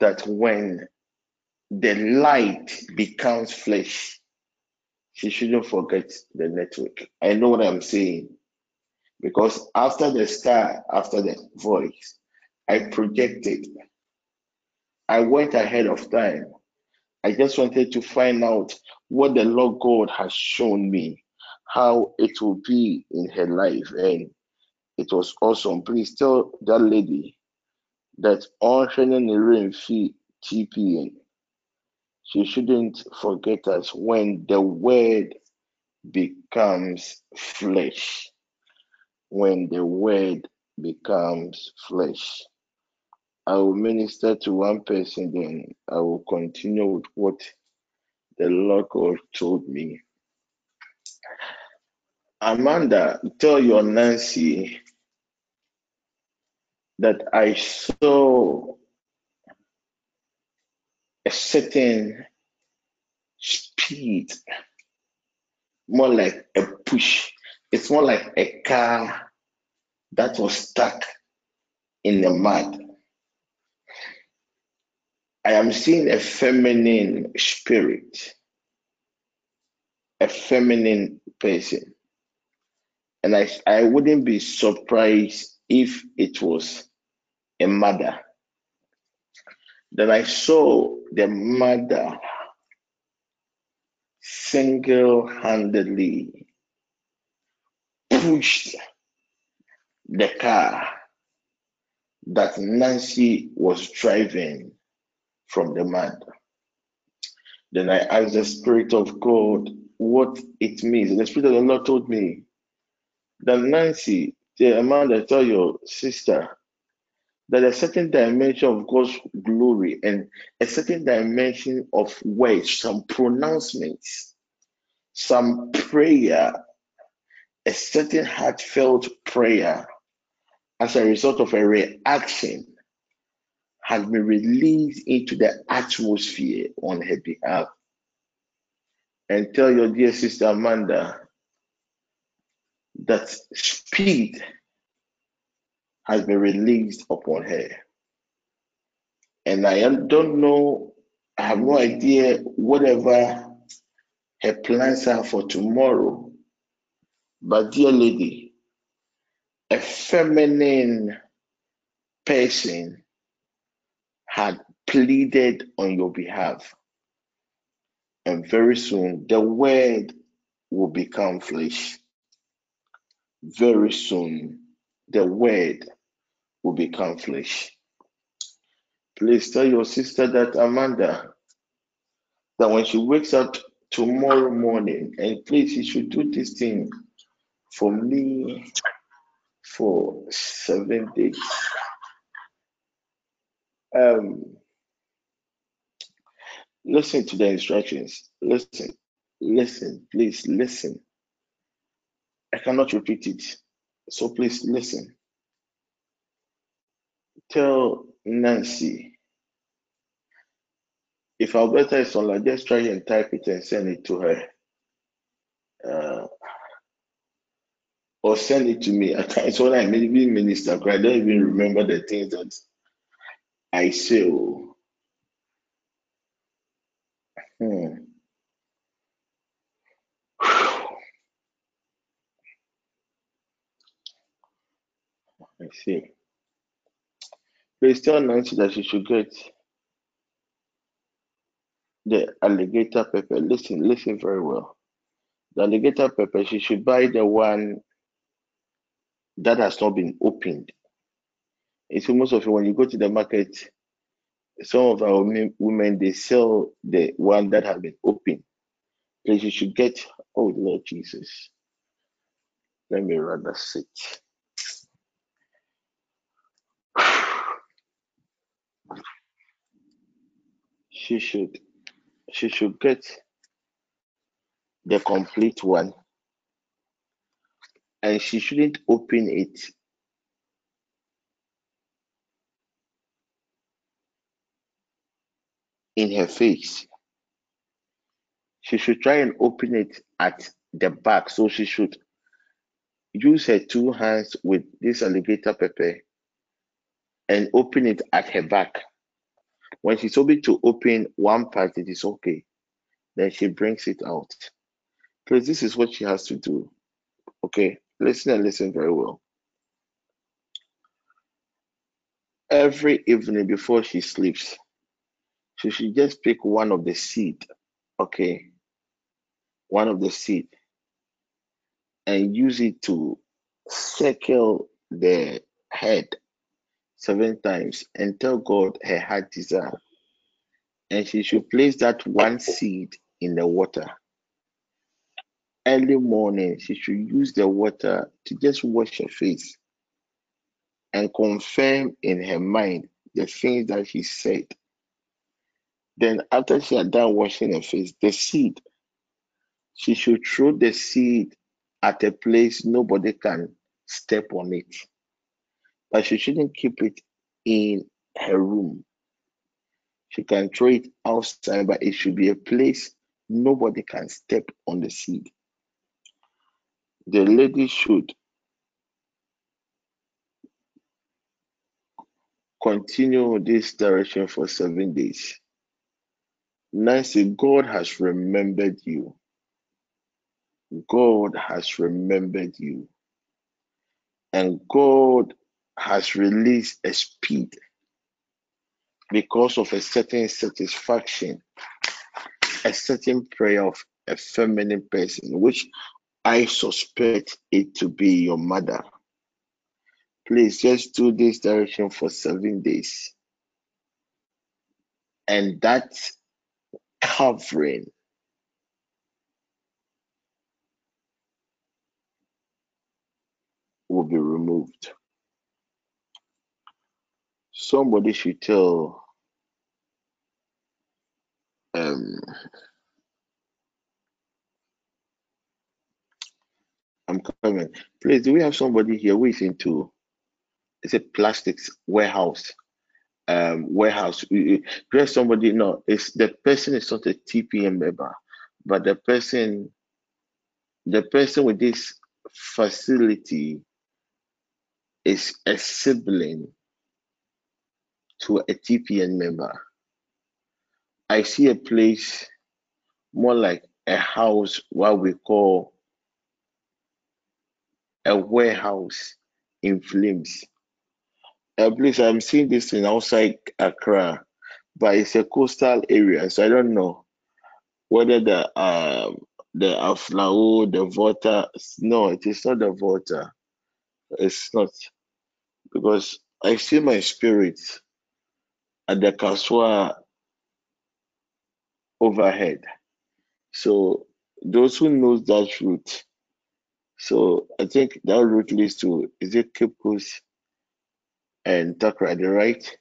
that when the light becomes flesh, she shouldn't forget the network. I know what I'm saying. Because after the star, after the voice, I projected. I went ahead of time. I just wanted to find out what the Lord God has shown me, how it will be in her life. And it was awesome. Please tell that lady that ɔnhwɛ ne rain fee TPN. She shouldn't forget us when the word becomes flesh. When the word becomes flesh. I will minister to one person, then I will continue with what the God told me. Amanda, tell your Nancy that I saw a certain speed, more like a push. It's more like a car that was stuck in the mud. I am seeing a feminine spirit, a feminine person. And I, I wouldn't be surprised if it was a mother. Then I saw the mother single handedly pushed the car that Nancy was driving from the mud. Then I asked the Spirit of God what it means. The Spirit of the Lord told me that Nancy, the Amanda, tell your sister that a certain dimension of God's glory and a certain dimension of words, some pronouncements, some prayer, a certain heartfelt prayer as a result of a reaction has been released into the atmosphere on her behalf. And tell your dear sister Amanda that speed has been released upon her. And I don't know, I have no idea whatever her plans are for tomorrow. But, dear lady, a feminine person had pleaded on your behalf. And very soon, the word will become flesh. Very soon, the word will become flesh. Please tell your sister that Amanda, that when she wakes up tomorrow morning, and please, she should do this thing for me for seven days. Um, listen to the instructions. Listen, listen, please listen. I cannot repeat it. So please listen. Tell Nancy if Alberta is online, just try and type it and send it to her. Uh, or send it to me. At times when I'm even minister, I don't even remember the things that I say. Oh. Hmm. I see. Please tell Nancy that she should get the alligator pepper. Listen, listen very well. The alligator pepper, she should buy the one that has not been opened. It's most of it when you go to the market, some of our women they sell the one that has been opened. Please, you should get. Oh Lord Jesus, let me rather sit. She should, she should get the complete one, and she shouldn't open it in her face. She should try and open it at the back. So she should use her two hands with this alligator pepper and open it at her back. When she's able to open one part, it is okay. Then she brings it out. Because this is what she has to do. Okay, listen and listen very well. Every evening before she sleeps, she should just pick one of the seed, okay, one of the seed, and use it to circle the head, seven times and tell God her heart desire. And she should place that one seed in the water. Early morning, she should use the water to just wash her face and confirm in her mind the things that she said. Then, after she had done washing her face, the seed, she should throw the seed at a place nobody can step on it. But she shouldn't keep it in her room. She can throw it outside, but it should be a place nobody can step on the seed. The lady should continue this direction for seven days. Nancy, God has remembered you. God has remembered you. And God has released a speed because of a certain satisfaction, a certain prayer of a feminine person, which I suspect it to be your mother. Please just do this direction for seven days. And that covering will be removed. Somebody should tell um I'm coming. Please, do we have somebody here who is into it's a plastics warehouse? Um warehouse. There's somebody, no, it's the person is not a TPN member, but the person the person with this facility is a sibling to a TPN member. I see a place more like a house, what we call a warehouse in flames. A place I'm seeing this in outside Accra, but it's a coastal area, so I don't know whether the um the Aflao, the water. No, it is not the water. It's not because I see my spirit at the Kasoa overhead. So those who knows that route, so I think that route leads to is it Coast and Takoradi, right?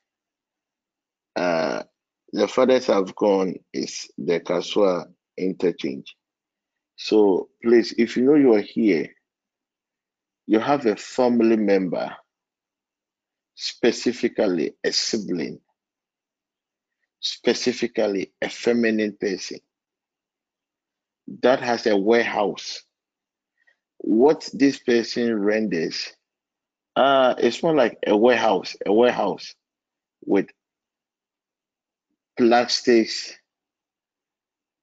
Uh, the furthest I've gone is the Kasoa interchange. So please, if you know you are here, you have a family member, specifically a sibling, specifically a feminine person that has a warehouse. What this person renders, uh, it's more like a warehouse, a warehouse with plastics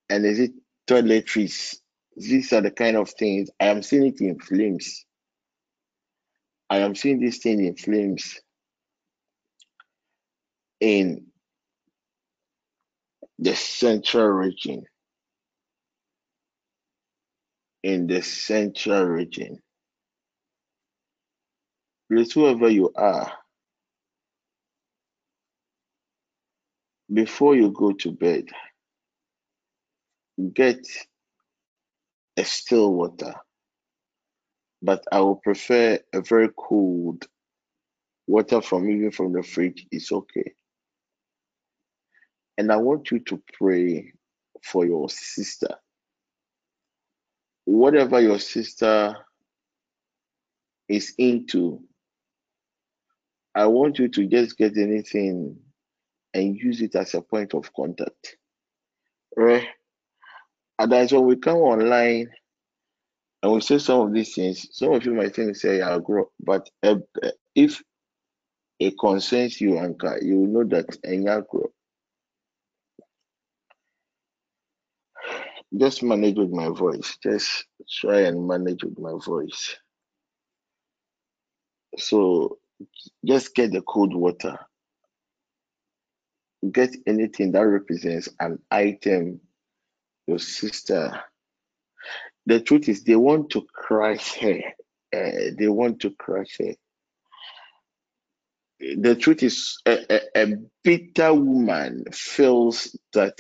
and is it toiletries. These are the kind of things I am seeing it in flames. I am seeing this thing in flames in the central region. In the central region. Please, whoever you are, before you go to bed, get a still water. But I will prefer a very cold water from even from the fridge It's okay. And I want you to pray for your sister. Whatever your sister is into, I want you to just get anything and use it as a point of contact. Right? And that's when we come online and we say some of these things, some of you might think say I'll grow, but uh, if it concerns you, Anka, you will know that and you grow. Just manage with my voice. Just try and manage with my voice. So just get the cold water. Get anything that represents an item your sister. The truth is, they want to crush her. Uh, they want to crush her. the truth is, a, a, a bitter woman feels that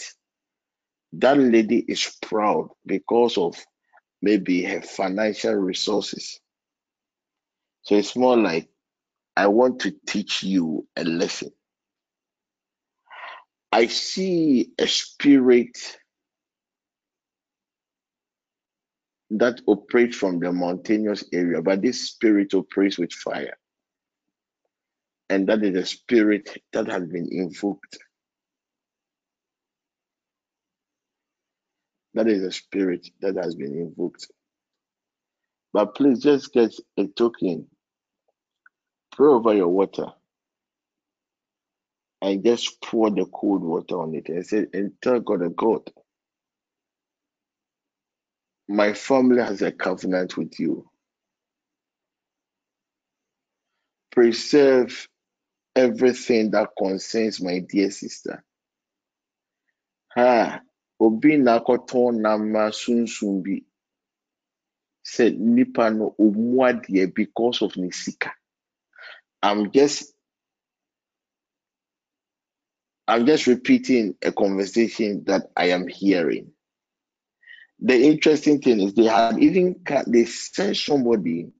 that lady is proud because of maybe her financial resources. So it's more like, I want to teach you a lesson. I see a spirit that operates from the mountainous area, but this spirit operates with fire. And that is a spirit that has been invoked. That is a spirit that has been invoked. But please just get a token, pray over your water, and just pour the cold water on it and say, and tell God, God, my family has a covenant with you. Preserve everything that concerns my dear sister. Ha, obi na akɔtɔn nam sunsun bi sɛ nipa no omu adeɛ because of ne sika. I'm just I'm just repeating a conversation that I am hearing. The interesting thing is they had even they sent somebody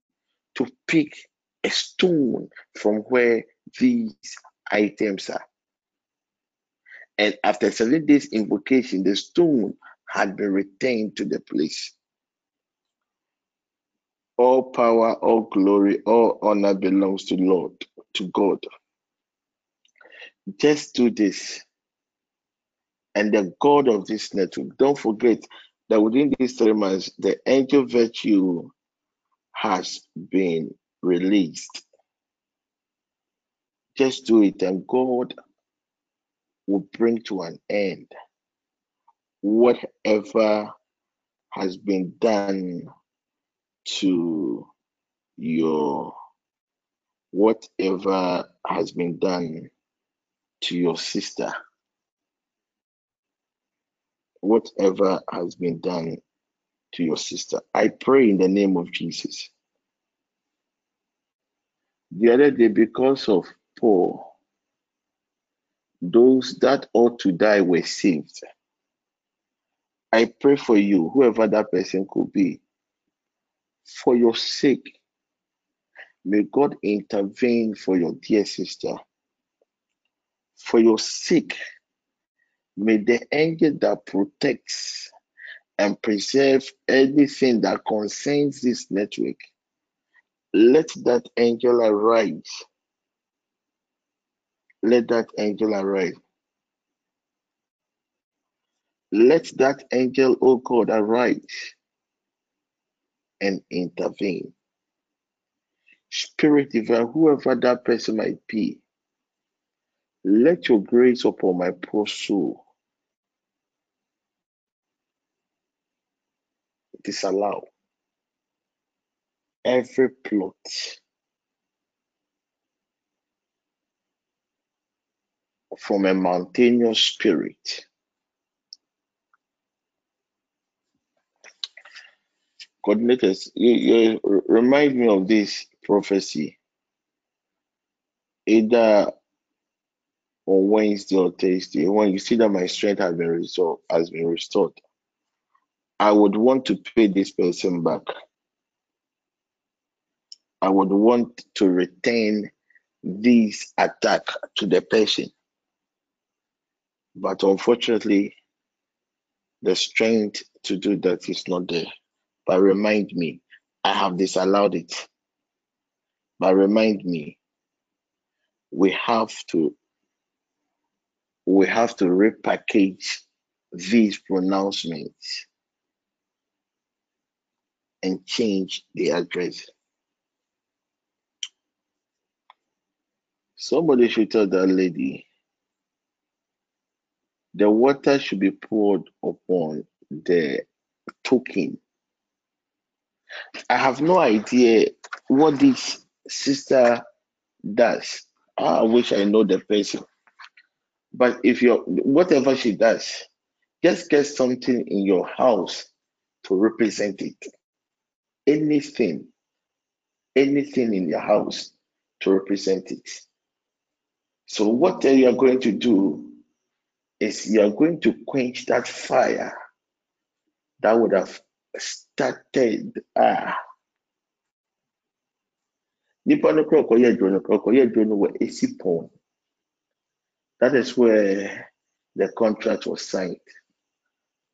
to pick a stone from where these items are. And after seven days invocation, the stone had been returned to the place. All power, all glory, all honor belongs to Lord, to God. Just do this. And the God of this network, don't forget that within these three months, the angel virtue has been released. Just do it, and God will bring to an end whatever has been done to your whatever has been done to your sister. Whatever has been done to your sister. I pray in the name of jesus. The other day because of paul those that ought to die were saved i pray for you whoever that person could be for your sake, may God intervene for your dear sister. For your sake, may the angel that protects and preserve anything that concerns this network, let that angel arise. Let that angel arise. Let that angel, oh God, arise and intervene. Spirit divine, whoever that person might be, let your grace upon my poor soul disallow every plot from a mountainous spirit coordinators, you, you remind me of this prophecy. Either on Wednesday or Thursday, when you see that my strength has been restored, has been restored, I would want to pay this person back. I would want to retain this attack to the person. But unfortunately, the strength to do that is not there but remind me, I have disallowed it. But remind me, we have to we have to repackage these pronouncements and change the address. Somebody should tell that lady the water should be poured upon the token I have no idea what this sister does. Ah, I wish I know the person. But if you're whatever she does, just get something in your house to represent it. Anything, anything in your house to represent it. So, what you are going to do is you are going to quench that fire that would have started. Ah. That is where the contract was signed.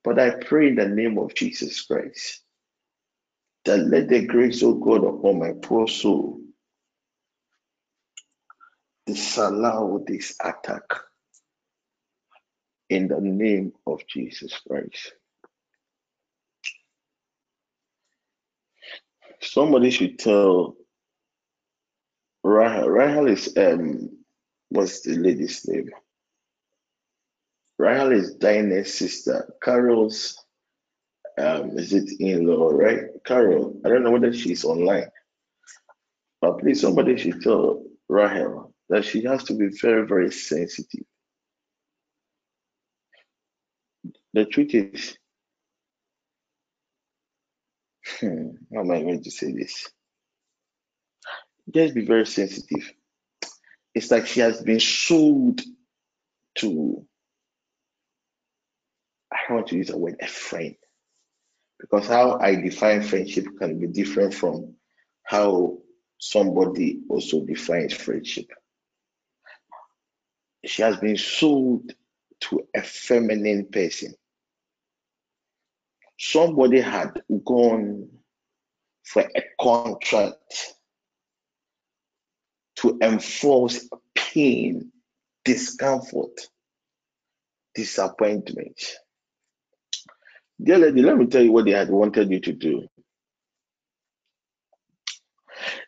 But I pray in the name of Jesus Christ that let the grace of God upon my poor soul disallow this attack in the name of Jesus Christ. Somebody should tell Rahel. Rahel is um what's the lady's name? Rahel is Dinah's sister. Carol's um is it in-law, right? Carol. I don't know whether she's online. But please somebody should tell Rahel that she has to be very, very sensitive. The truth is, hmm, how am I going to say this? Just be very sensitive. It's like she has been sold to, I want to use the word a friend, because how I define friendship can be different from how somebody also defines friendship. She has been sold to a feminine person. Somebody had gone for a contract to enforce pain, discomfort, disappointment. Dear lady, let me tell you what they had wanted you to do.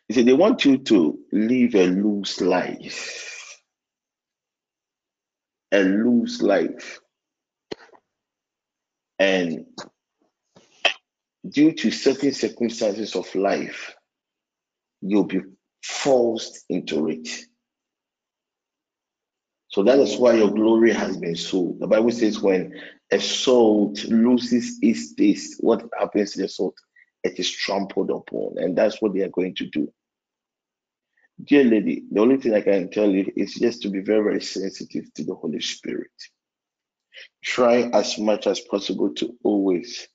He said they want you to live a loose life. A loose life. And due to certain circumstances of life, you'll be forced into it. So that is why your glory has been sold. The Bible says when a salt loses its taste, what happens to the salt? It is trampled upon, and that's what they are going to do. Dear lady, the only thing I can tell you is just to be very, very sensitive to the Holy Spirit. Try as much as possible to always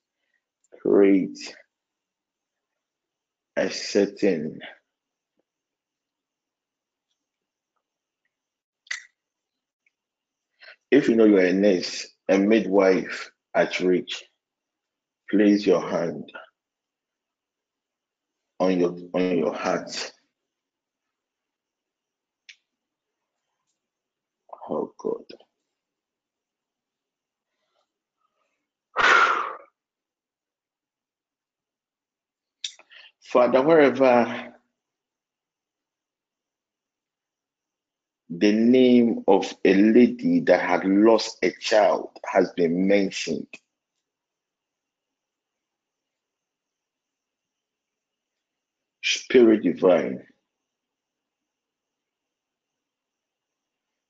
a certain if you know you're a nurse, a midwife at reach, place your hand on your on your heart Oh God. Father, wherever the name of a lady that had lost a child has been mentioned, Spirit Divine,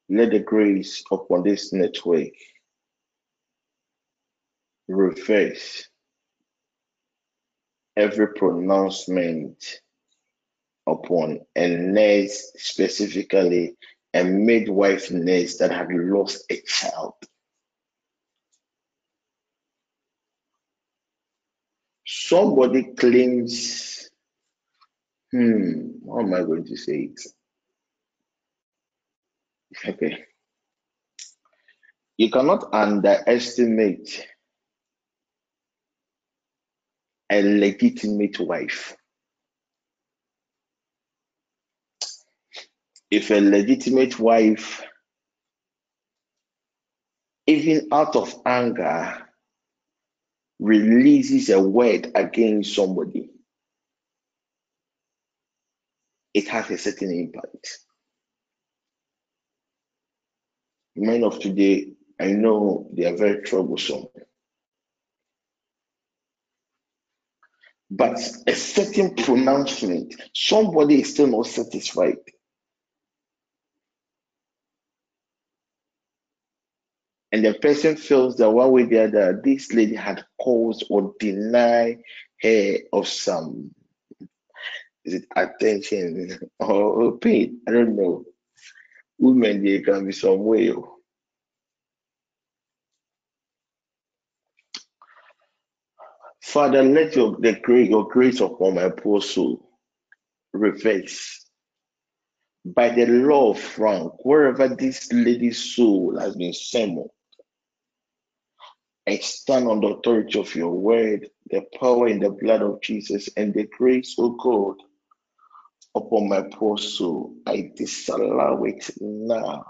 Let the grace upon this network reverse every pronouncement upon a nurse, specifically a midwife nurse that had lost a child. Somebody claims, hmm, how am I going to say it? Okay. You cannot underestimate a legitimate wife. If a legitimate wife, even out of anger, releases a word against somebody, it has a certain impact. men of today, I know they are very troublesome. But a certain pronouncement, somebody is still not satisfied. And the person feels that one way or the other, this lady had caused or denied her of some is it attention or pain? I don't know. women they can be some way. Oh. Father, let your the your grace upon my poor soul reverse by the law of Frank, wherever this lady's soul has been summoned. I stand on the authority of your word, the power in the blood of Jesus, and the grace, of God, upon my poor soul. I disallow it now.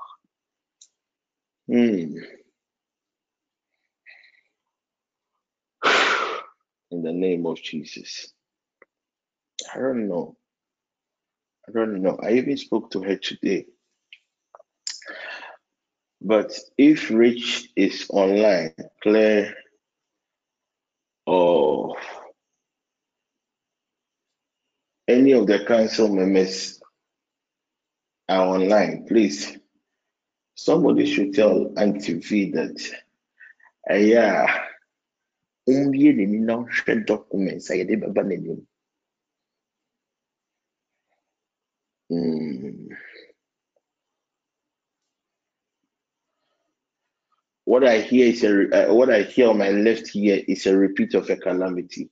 Hmm. In the name of Jesus. I don't know. I don't know. I even spoke to her today. But if Rich is online, Claire or any of the council members are online, please, somebody should tell Auntie V that, uh, yeah, only the documents I did Mm. What I hear is a uh, what I hear on my left ear is a repeat of a calamity.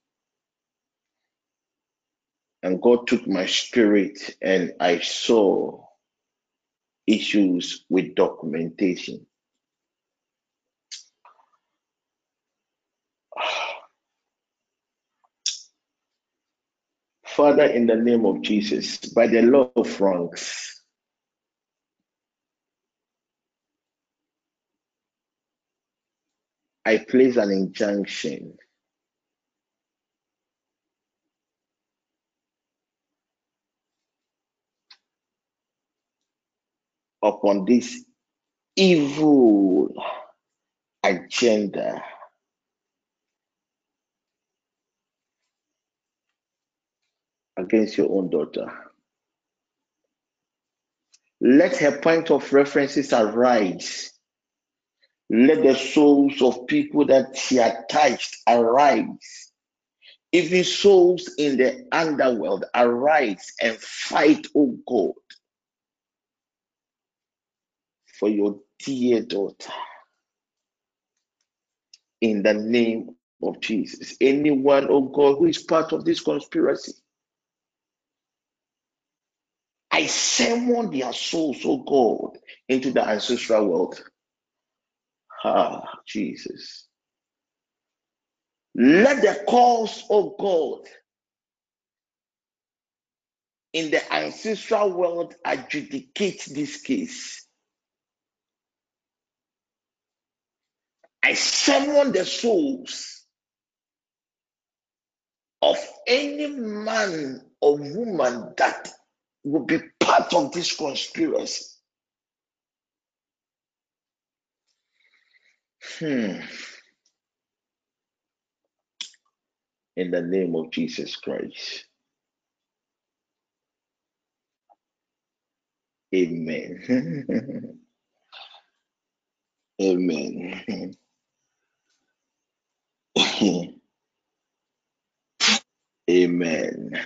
And God took my spirit and I saw issues with documentation. Father, in the name of Jesus, by the law of Franks, I place an injunction upon this evil agenda against your own daughter. Let her point of references arise. Let the souls of people that she had touched arise. Even souls in the underworld arise and fight, oh God, for your dear daughter. In the name of Jesus. Anyone, oh God, who is part of this conspiracy, I summon their souls, oh God, into the ancestral world. Ah, Jesus. Let the cause of God in the ancestral world adjudicate this case. I summon the souls of any man or woman that will be part of this conspiracy. Hmm. In the name of Jesus Christ. Amen. <laughs> Amen. <laughs> Amen.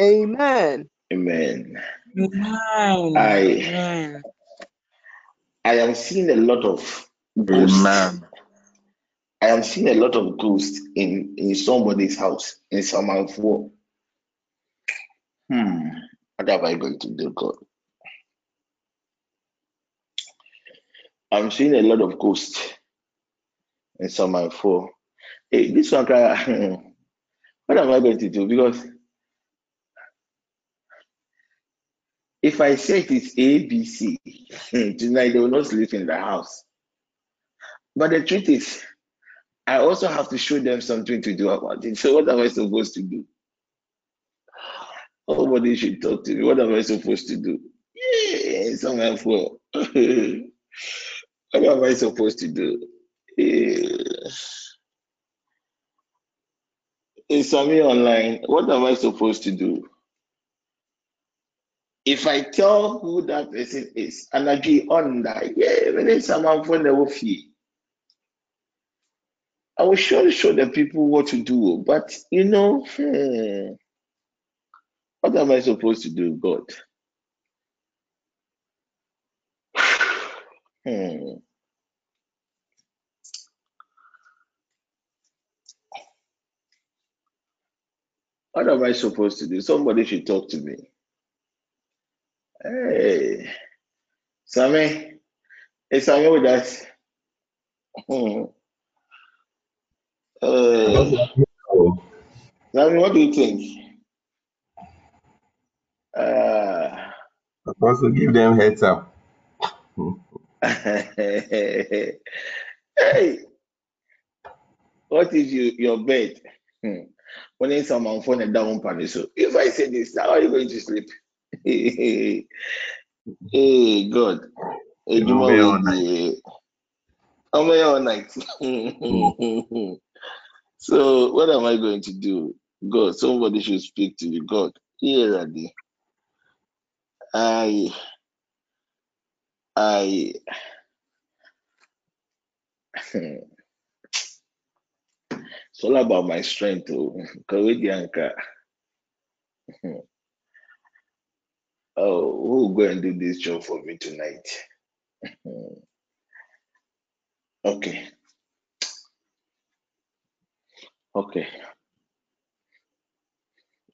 Amen. Amen. Amen. I I am seeing a lot of ghosts. Amen. I am seeing a lot of ghosts in in somebody's house in some four. Hmm. What am I going to do, God? I'm seeing a lot of ghosts in some four. Hey, this one, <laughs> what am I going to do? Because if I say it is ABC, <laughs> tonight they will not sleep in the house. But the truth is, I also have to show them something to do about it. <laughs> So what am I supposed to do? Nobody should talk to me. What am I supposed to do? Yeah, somewhere for. <laughs> what am I supposed to do? Yeah. on me online? What am I supposed to do? If I tell who that person is, and I agree on that, yeah, when someone from the fee, I will surely show the people what to do. But you know, hmm, what am I supposed to do, God? <sighs> Hmm. What am I supposed to do? Somebody should talk to me. Hey, Sammy, is Sammy with us? Hmm. Hey, Sammy, what do you think? Uh, also give them heads up. <laughs> hey, what is you, your bed? Hmm. When someone phone and down panic. So if I say this, how are you going to sleep? <laughs> hey, God. Know, all night. Eh, I'm here all night. <laughs> so what am I going to do? God, somebody should speak to you. God, here are the I I <laughs> it's all about my strength. Oh, Kawedianka. Oh, who will go and do this job for me tonight? <laughs> Okay, okay,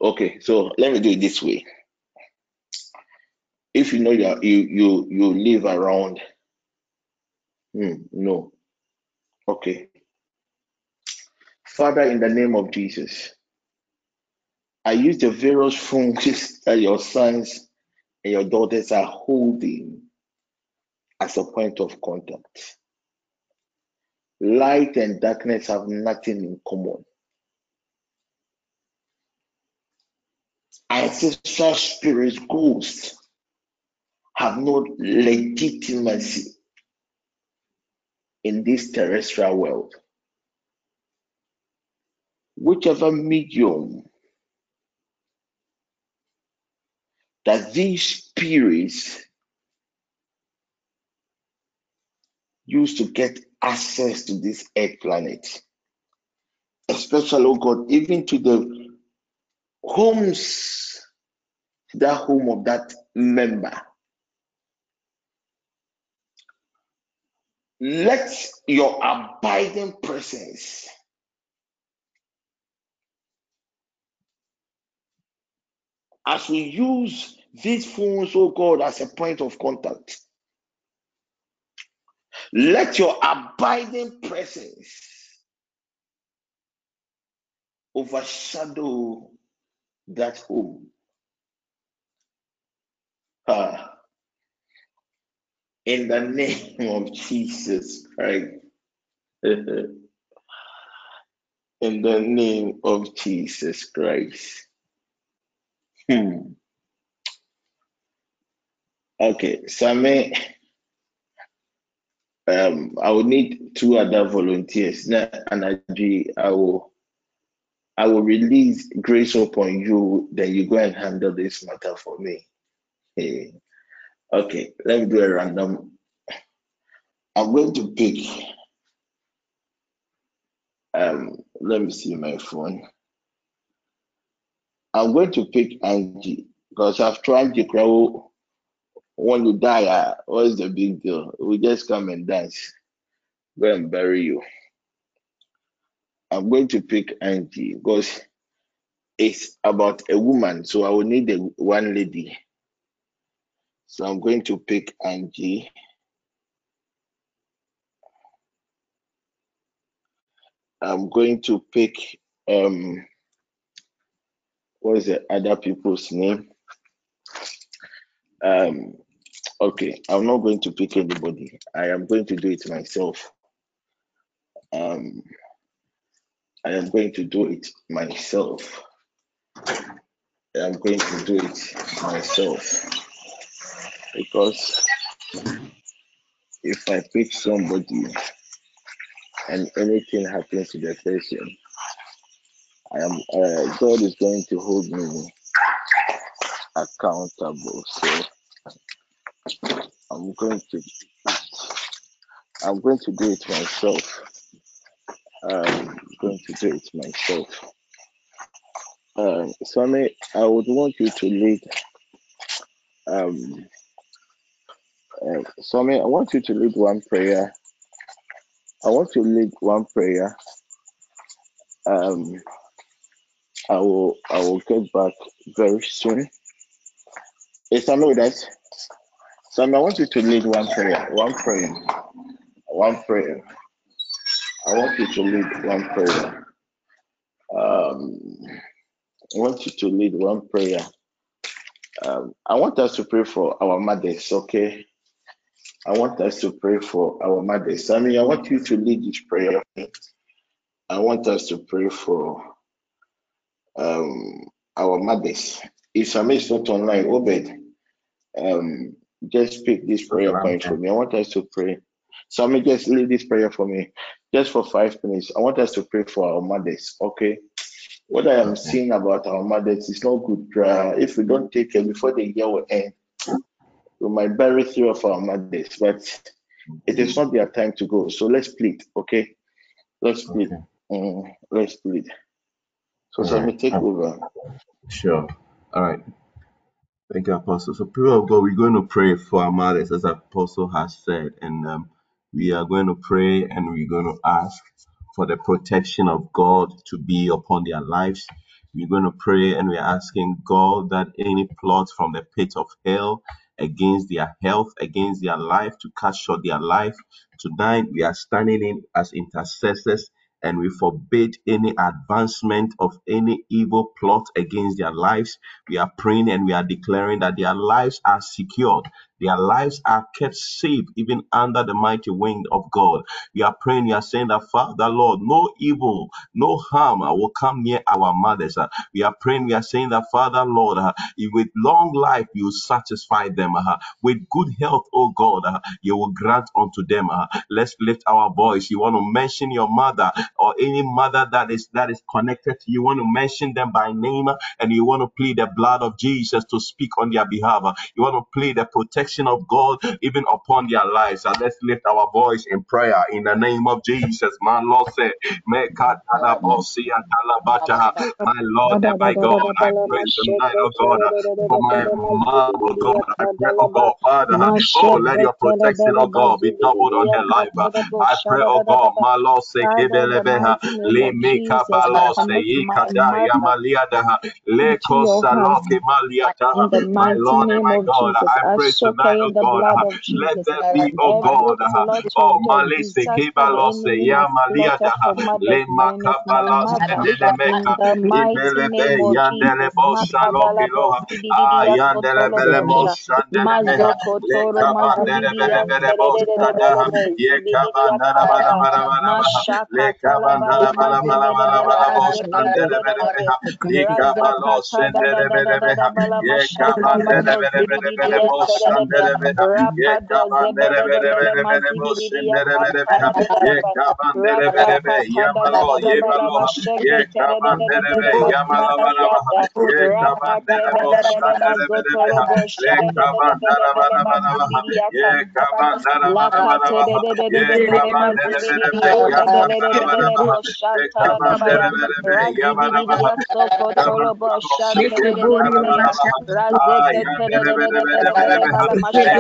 okay. So let me do it this way. If you know you you you you live around, hmm, no, okay. Father, in the name of Jesus, I use the various <laughs> phones that your sons and your daughters are holding as a point of contact. Light and darkness have nothing in common. Ancestral spirits, ghosts have no legitimacy in this terrestrial world. Whichever medium that these spirits used to get access to this earth planet, especially, oh God, even to the homes, that home of that member. Let your abiding presence as we use these phones, oh God, as a point of contact. Let your abiding presence overshadow that home. Ah, in the name of Jesus Christ. <laughs> in the name of Jesus Christ. Hmm. Okay, Sammy, um, I will need two other volunteers. And I I will I will release grace upon you, then you go and handle this matter for me. Hey. Okay, let me do a random. I'm going to pick um let me see my phone. I'm going to pick Angie because I've tried to grow when you die, uh, what's the big deal? We just come and dance, go and bury you. I'm going to pick Angie because it's about a woman, so I will need a one lady. So I'm going to pick Angie. I'm going to pick um what is the other people's name? Um okay, I'm not going to pick anybody. I am going to do it myself. Um I am going to do it myself. I'm going to do it myself because if I pick somebody and anything happens to the person, I am uh, God is going to hold me accountable. So I'm going to I'm going to do it myself. I'm going to do it myself. Um, Sonny, I would want you to lead um, Uh, so, I I want you to lead one prayer. I want you to lead one prayer. Um, I will I will get back very soon. It's Sammy with us? Sammy, I want you to lead one prayer. One prayer. One prayer. I want you to lead one prayer. Um, I want you to lead one prayer. Um, I want us to pray for our mothers, okay? I want us to pray for our mothers. Sammy, I want you to lead this prayer. I want us to pray for um, our mothers. If Sammy is not online, Obed, um, just pick this prayer point for me. I want us to pray. Sammy, just lead this prayer for me, just for five minutes. I want us to pray for our mothers, okay? What I am seeing about our mothers is not good. Uh, if we don't take care before the year will end, we might bury three of our mothers, but it is not their time to go. So let's plead, okay? Let's plead. Okay. Mm, let's plead. So, let me take over. Sure. All right. Thank you, Apostle. So, people of God, we're going to pray for our mothers, as Apostle has said, and um, we are going to pray and we're going to ask for the protection of God to be upon their lives. We're going to pray and we're asking God that any plot from the pit of hell against their health, against their life, to cut short their life. Tonight, we are standing in as intercessors and we forbid any advancement of any evil plot against their lives. We are praying and we are declaring that their lives are secured. Their lives are kept safe even under the mighty wing of God. We are praying, we are saying that, Father, Lord, no evil, no harm uh, will come near our mothers. Uh, we are praying, we are saying that, Father, Lord, uh, with long life, you satisfy them. With good health, oh God, you will grant unto them. Let's lift our voice. You want to mention your mother or any mother that is that is connected to you. want to mention them by name and you want to plead the blood of Jesus to speak on their behalf. You want to plead the protection of God even upon their lives. And let's lift our voice in prayer in the name of Jesus. My Lord said, My Lord and my God, I pray tonight, oh God, for my mom, oh God, I pray, oh God, Father, oh, let your protection, oh God, be doubled on her life. I pray, oh God, my Lord, say, Kebelebeha, Limika Balose, Yikada, Yamaliadaha, Leko Saloke Maliata, my Lord and my God, I pray tonight, oh God, let there be, oh God, oh Malise, Kebalose, Yamaliadaha, Lemaka Balose, Delemeka, Ibelebe, Yandelebo, Saloke Loha, Ah, Yandelebelemo, Shandelemeha, Lekabandelebelebelebo, Sadaha, Yekabandarabarabarabaha, Lekabandarabarabarabarabo, Shandeleberebeha, Yekabalo, Shendeleberebeha, Yekabandelebelebelebo, Shandelebeha, Yekabandelebelebelebo, Shendeleberebeha, Yekabandelebelebe, Yamalo, Yebaloha, Yekabandelebe, Da bala mashanta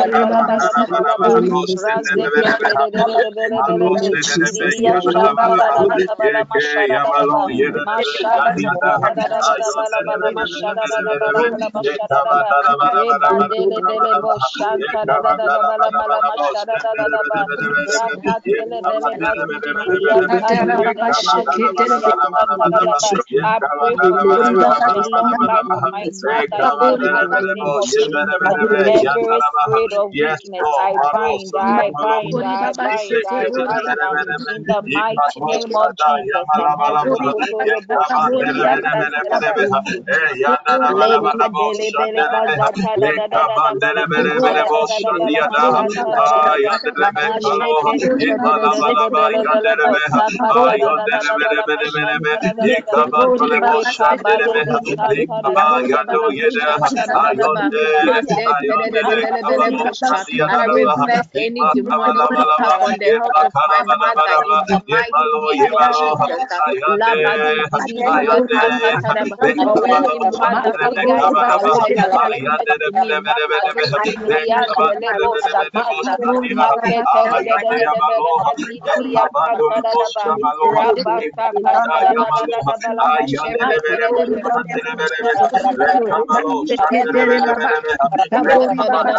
da da da da Leka balo bosanta da da da da da bala mashanta da da da ba masheke tele bele I reverse any demonic attack on the health of my mother in the mighty name of Jesus. Or any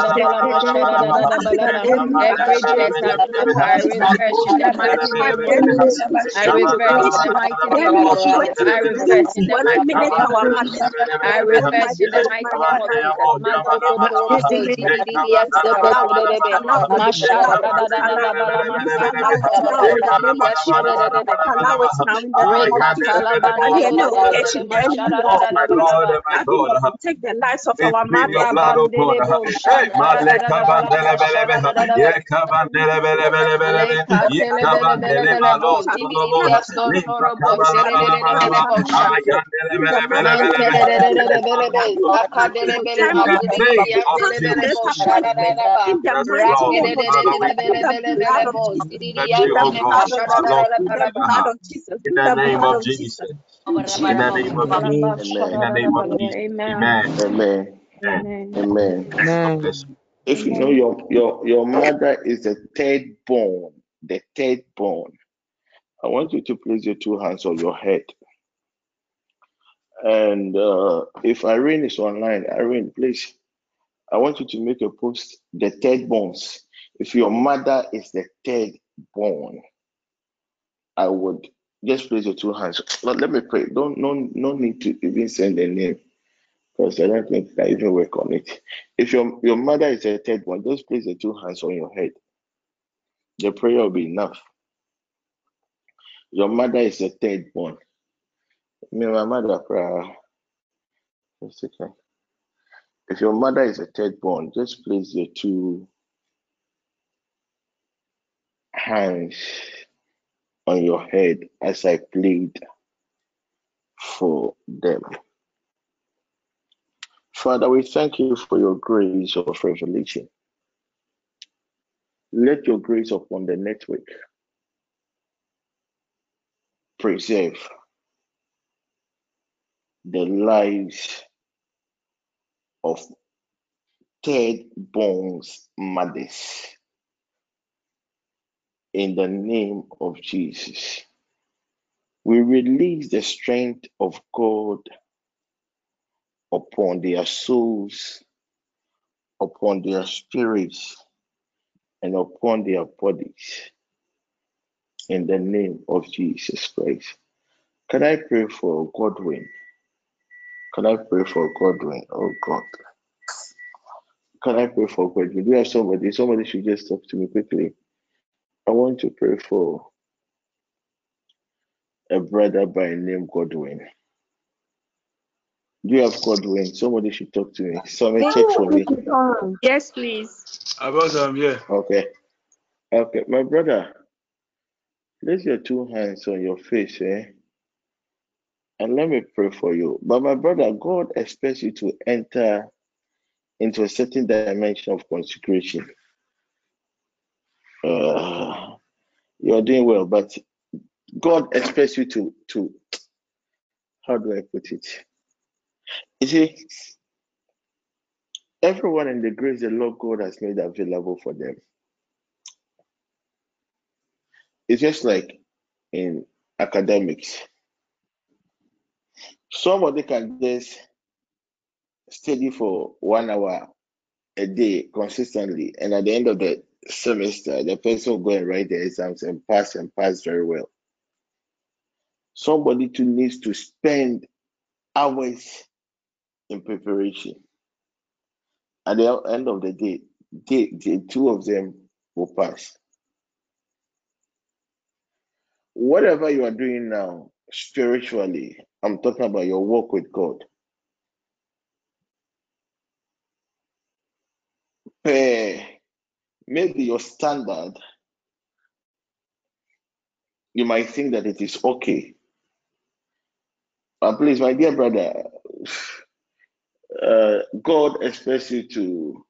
mother figure in our life attached to me, Every death I reverse in the mighty name of Jesus. I reverse in the mighty name of Jesus. I reverse in the mighty name of Jesus. I reverse in the mighty name of Jesus. Take the lives of our mother. Blood, O God. Rabandele bo Hey, shantara da da Maleka da bala bandele belebe, mashara da da da ba. Yeka bandele belebe belebe, Lekatele Yeka bele bele bandele bele bo malo tolobo, zididiya Limpa sontoro bo kabala shere de bala de de bala bele ba, bo sha. Ayandele bele bele belebe. Mantere de de de de Yes, bele be. Lord. Zakadele bele In the name mazididiya of bele bele bo Jesus. shara da da ba. In the Yes, mighty Lord. name Rakede of de de Father, de Jesus, we de in bele the bele blood bele of bo Jesus, let zididiya in you, the O bele God, blood of mashara da Jesus, da Allah. da in the ba. of Jesus, In in the the name of of Jesus. Jesus. In In the name of. Jesus. Amen. In the name of Jesus. Amen. Amen. Amen. Amen. Amen. God bless you. If you know your your your mother is the third born, the third born, I want you to place your two hands on your head. And uh, if Irene is online, Irene, please, I want you to make a post the third borns. If your mother is the third born, I would just place your two hands. But let me pray. Don't no no need to even send a name because I don't think I even work on it. If your your mother is a third one, just place the two hands on your head. The prayer will be enough. Your mother is a third one. Me, my mother, prayer. Second. If your mother is a third born, just place your two hands on your head as I plead for them. Father, we thank you for your grace of revelation. Let your grace upon the network preserve the lives of third borns mothers in the name of Jesus. We release the strength of God upon their souls, upon their spirits, and upon their bodies in the name of Jesus Christ. Can I pray for Godwin? Can I pray for Godwin? Oh God. Can I pray for Godwin? Do have somebody? Somebody should just talk to me quickly. I want to pray for a brother by name Godwin. Do you have Godwin? Somebody should talk to me. Somebody check for me. Yes, please. About I'm here. Okay. Okay, my brother, place your two hands on your face, eh? And let me pray for you. But my brother, God expects you to enter into a certain dimension of consecration. Uh, you are doing well, but God expects you to to how do I put it? You see, everyone in the grace the Lord God has made available for them. It's just like in academics. Somebody can just study for one hour a day consistently, and at the end of the semester, the person will go and write the exams and pass and pass very well. Somebody too needs to spend hours in preparation. At the end of the day, they, the two of them will pass. Whatever you are doing now, spiritually, I'm talking about your walk with God. Per maybe your standard, you might think that it is okay. But please, my dear brother, uh, God expects you to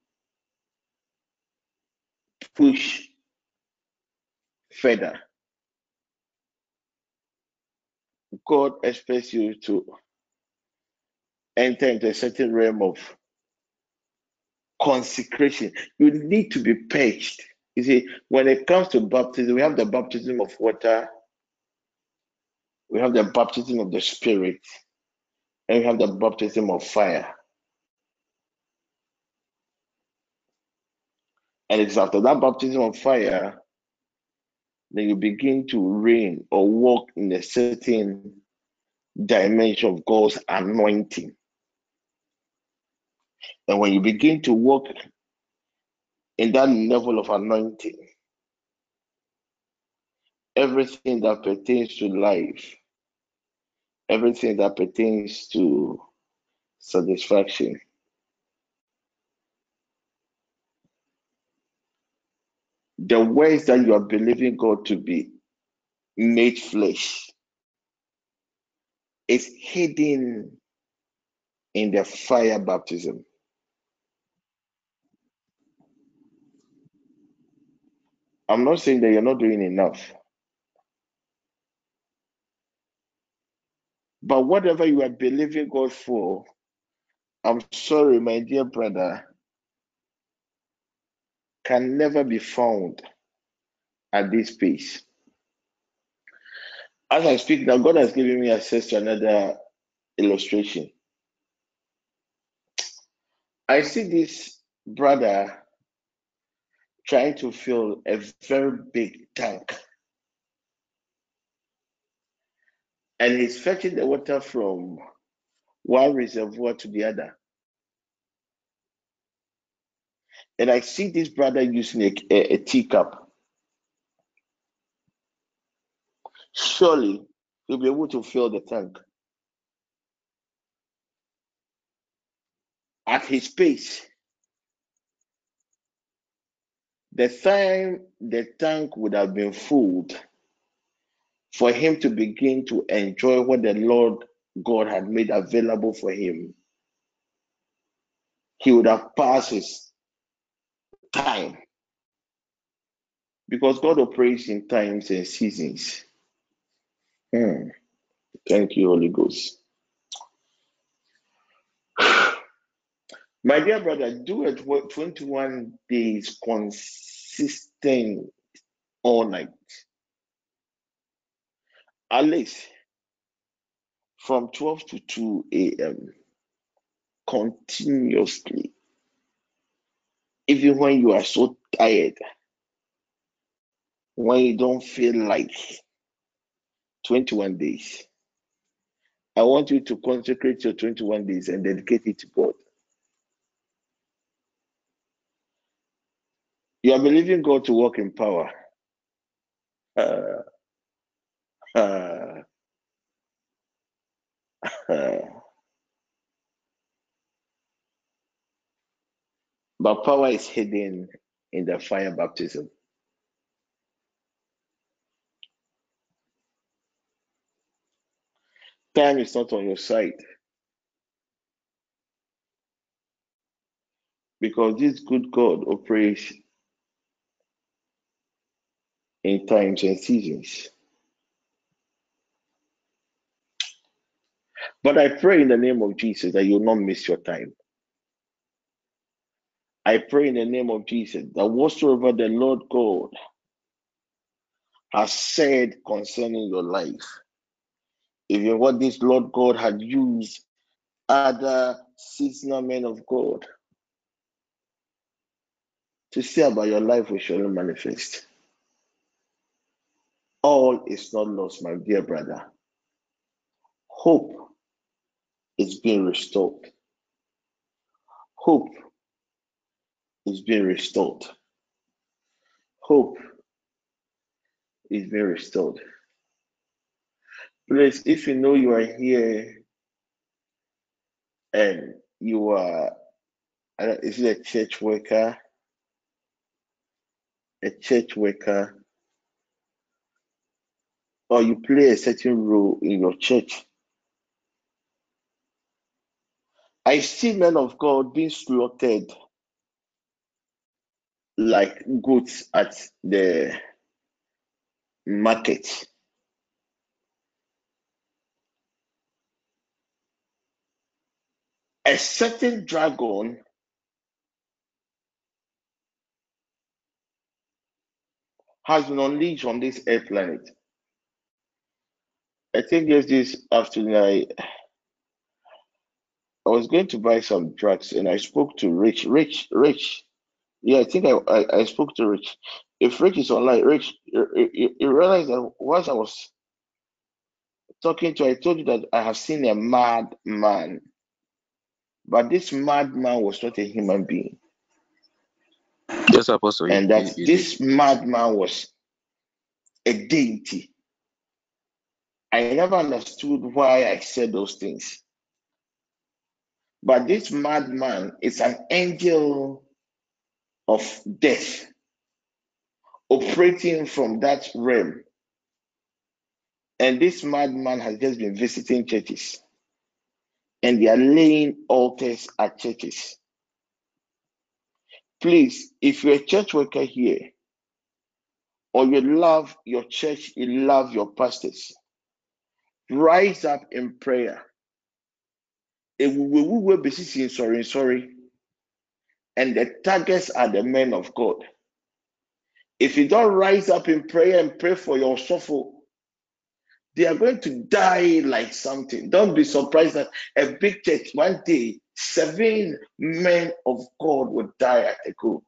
push further. God expects you to enter into a certain realm of consecration. You need to be purged. You see, when it comes to baptism, we have the baptism of water, we have the baptism of the Spirit, and we have the baptism of fire. And it's after that baptism of fire then you begin to reign or walk in a certain dimension of God's anointing. And when you begin to walk in that level of anointing, everything that pertains to life, everything that pertains to satisfaction, the ways that you are believing God to be made flesh is hidden in the fire baptism. I'm not saying that you're not doing enough. But whatever you are believing God for, I'm sorry, my dear brother, can never be found at this pace. As I speak now, God has given me access to another illustration. I see this brother trying to fill a very big tank. And he's fetching the water from one reservoir to the other. And I see this brother using a, a, a teacup. Surely he'll be able to fill the tank. At his pace, the time the tank would have been filled for him to begin to enjoy what the Lord God had made available for him, he would have passed his time. Because God operates in times and seasons. Hmm. Thank you, Holy Ghost. <sighs> My dear brother, do it 21 days consistent all night. At least from 12 to 2 a.m. continuously. Even when you are so tired, when you don't feel like 21 days. I want you to consecrate your 21 days and dedicate it to God. You are believing God to work in power. Uh, uh, uh. But power is hidden in the fire baptism. Time is not on your side. Because this good God operates in times and seasons. But I pray in the name of Jesus that you will not miss your time. I pray in the name of Jesus that whatsoever the Lord God has said concerning your life, even what this Lord God had used other seasonal men of God to say about your life will surely manifest. All is not lost, my dear brother. Hope is being restored. Hope is being restored. Hope is being restored. Please, if you know you are here and you are, uh, is it a church worker? A church worker, or you play a certain role in your church. I see men of God being slaughtered like goods at the market. A certain dragon has been unleashed on this earth planet. I think yes, this afternoon I I was going to buy some drugs and I spoke to Rich. Rich, Rich. Yeah, I think I, I, I spoke to Rich. If Rich is online, Rich, you, you, you realize that once I was talking to, I told you that I have seen a mad man, but this mad man was not a human being. Yes, Apostle. And that this madman was a deity. I never understood why I said those things. But this madman is an angel of death operating from that realm. And this madman has just been visiting churches and they are laying altars at churches. Please, if you're a church worker here, or you love your church, you love your pastors, rise up in prayer. Sorry, sorry. And the targets are the men of God. If you don't rise up in prayer and pray for your soul, they are going to die like something. Don't be surprised that a big church one day seven men of God would die at a go.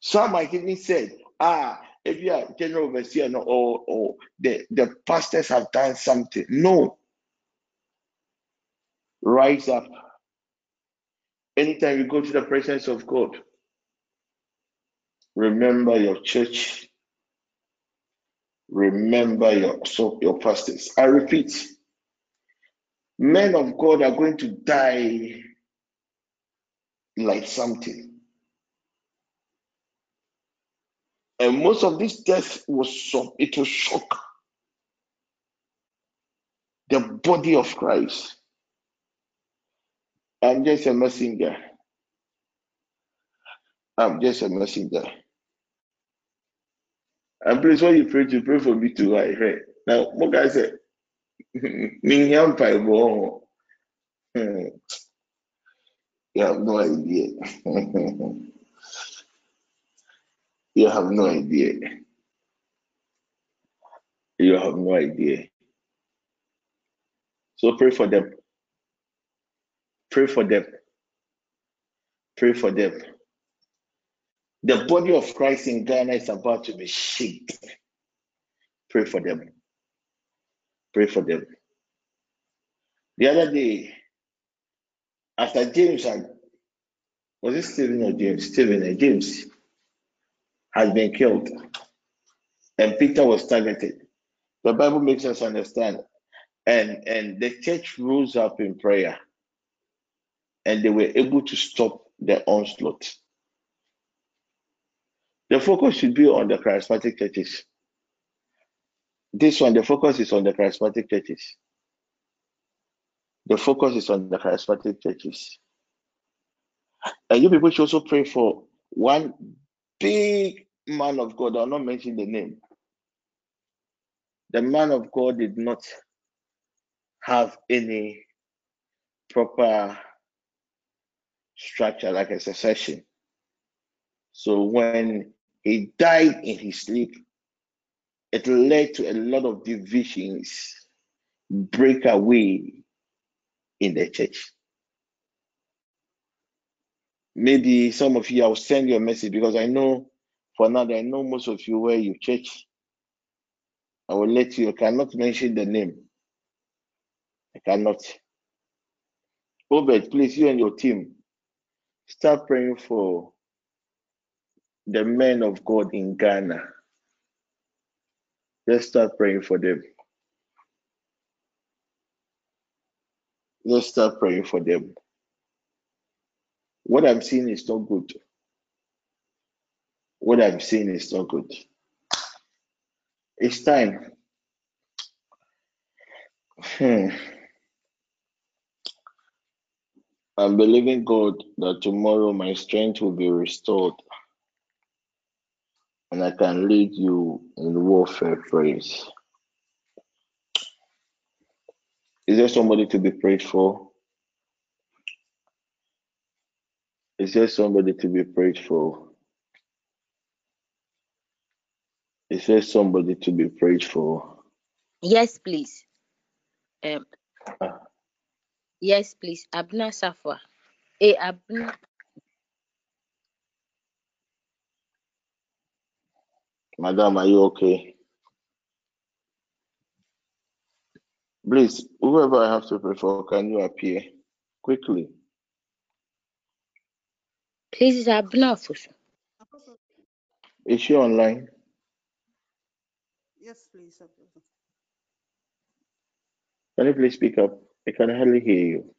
Some might even say, ah, if you are general overseer or, or the, the pastors have done something. No. Rise up. Anytime you go to the presence of God, remember your church. Remember your so your pastors. I repeat, men of God are going to die like something. And most of this death was so it was shock the body of Christ. I'm just a messenger. I'm just a messenger. And please, when you pray to pray for me too, heard. Now, what guy said, <laughs> Mingyam Paibo. <laughs> You have no idea. <laughs> you have no idea. You have no idea. So pray for them. Pray for them. Pray for them. The body of Christ in Ghana is about to be shaken. Pray for them. Pray for them. The other day, after James had, was it Stephen or James? Stephen and James had been killed, and Peter was targeted. The Bible makes us understand, and and the church rose up in prayer, and they were able to stop the onslaught. The focus should be on the charismatic churches. This one, the focus is on the charismatic churches. The focus is on the charismatic churches. And you people should also pray for one big man of God. I'll not mention the name. The man of God did not have any proper structure like a succession. So when he died in his sleep, it led to a lot of divisions, breakaway in the church. Maybe some of you, I'll send you a message because I know for now, that I know most of you where you church. I will let you, I cannot mention the name. I cannot. Obed, please, you and your team, start praying for the men of God in Ghana. Let's start praying for them. Let's start praying for them. What I'm seeing is not good. What I'm seeing is not good. It's time. Hmm. I'm believing God that tomorrow my strength will be restored. and I can lead you in warfare praise. Is there somebody to be prayed for? Is there somebody to be prayed for? Is there somebody to be prayed for? Yes, please. Um, Ah. Yes, please. Abna Safa. Eh, Abna. Madam, are you okay? Please, whoever I have to pray for, can you appear quickly? Please, Abna Fusu. Is she online? yes, please. Apostle. Can you please speak up? I can hardly hear you.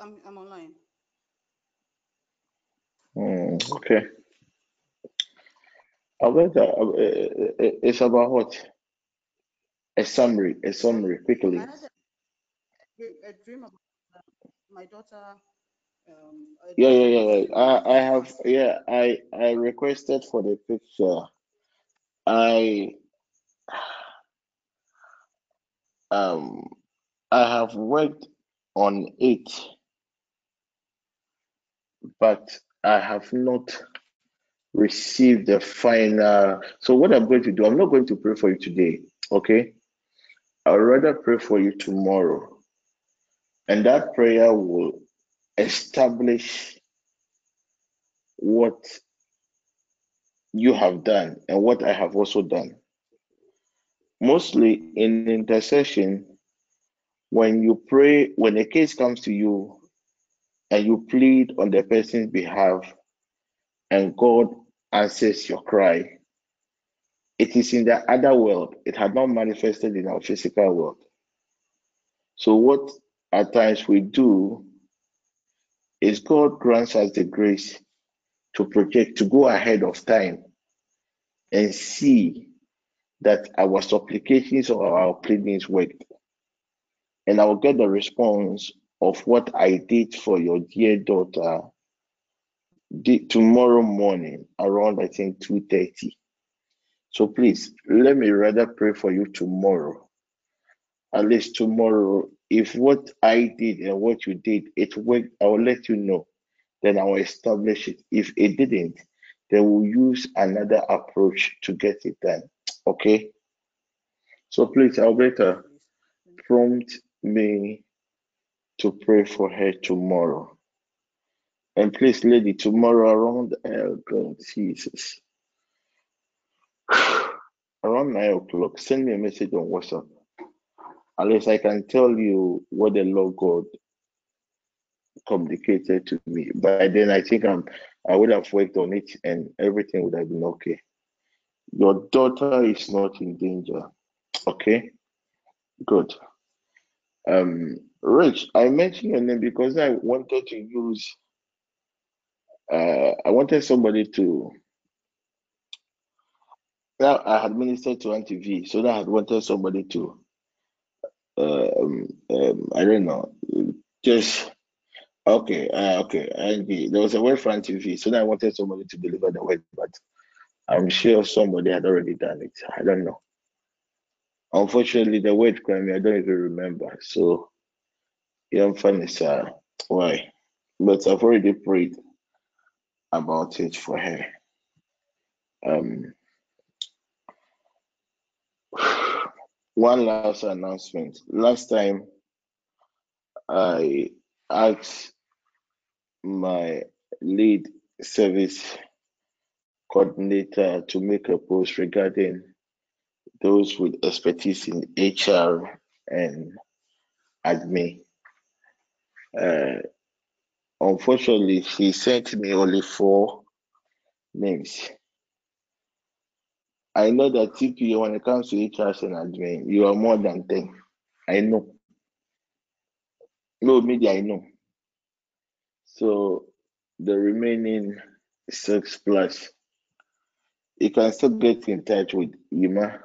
I'm, I'm online. Hmm, okay. Alberta, uh, uh, uh, it's about what? A summary, a summary, quickly. I had a, a dream about my daughter. Um, Yeah, yeah, yeah, yeah. I, I have, yeah, I, I requested for the picture. I, um, I have worked on it, but I have not received the final. So what I'm going to do, I'm not going to pray for you today, okay? I'll rather pray for you tomorrow, and that prayer will establish what you have done and what I have also done. Mostly in intercession, when you pray, when a case comes to you and you plead on the person's behalf and God answers your cry, it is in the other world. It had not manifested in our physical world. So, what at times we do is God grants us the grace to project, to go ahead of time and see that our supplications or our pleadings worked. And I will get the response of what I did for your dear daughter tomorrow morning around I think 2:30. So please let me rather pray for you tomorrow. At least tomorrow, if what I did and what you did it worked, I will let you know. Then I will establish it. If it didn't, then we'll use another approach to get it done. Okay. So please, Alberta, prompt me to pray for her tomorrow. And please, lady, tomorrow around oh Jesus. <sighs> around nine o'clock, send me a message on WhatsApp. At least I can tell you what the Lord God communicated to me. By then I think I'm I would have worked on it and everything would have been okay. Your daughter is not in danger. Okay? Good. Um Rich, I mentioned your name because I wanted to use uh I wanted somebody to now I had ministered to Auntie V, so now I had wanted somebody to um, um I don't know just okay uh, okay Auntie there was a word for Auntie V, so now I wanted somebody to deliver the word, but I'm sure somebody had already done it. I don't know. Unfortunately, the word crime I don't even remember. So yeah, I'm is sir. why. But I've already prayed about it for her. Um <sighs> one last announcement. Last time I asked my lead service coordinator to make a post regarding those with expertise in HR and admin. Uh, unfortunately, she sent me only four names. I know that TPN, when it comes to HR and admin, you are more than 10. I know. No media, I know. So the remaining six plus, you can still get in touch with Yuma.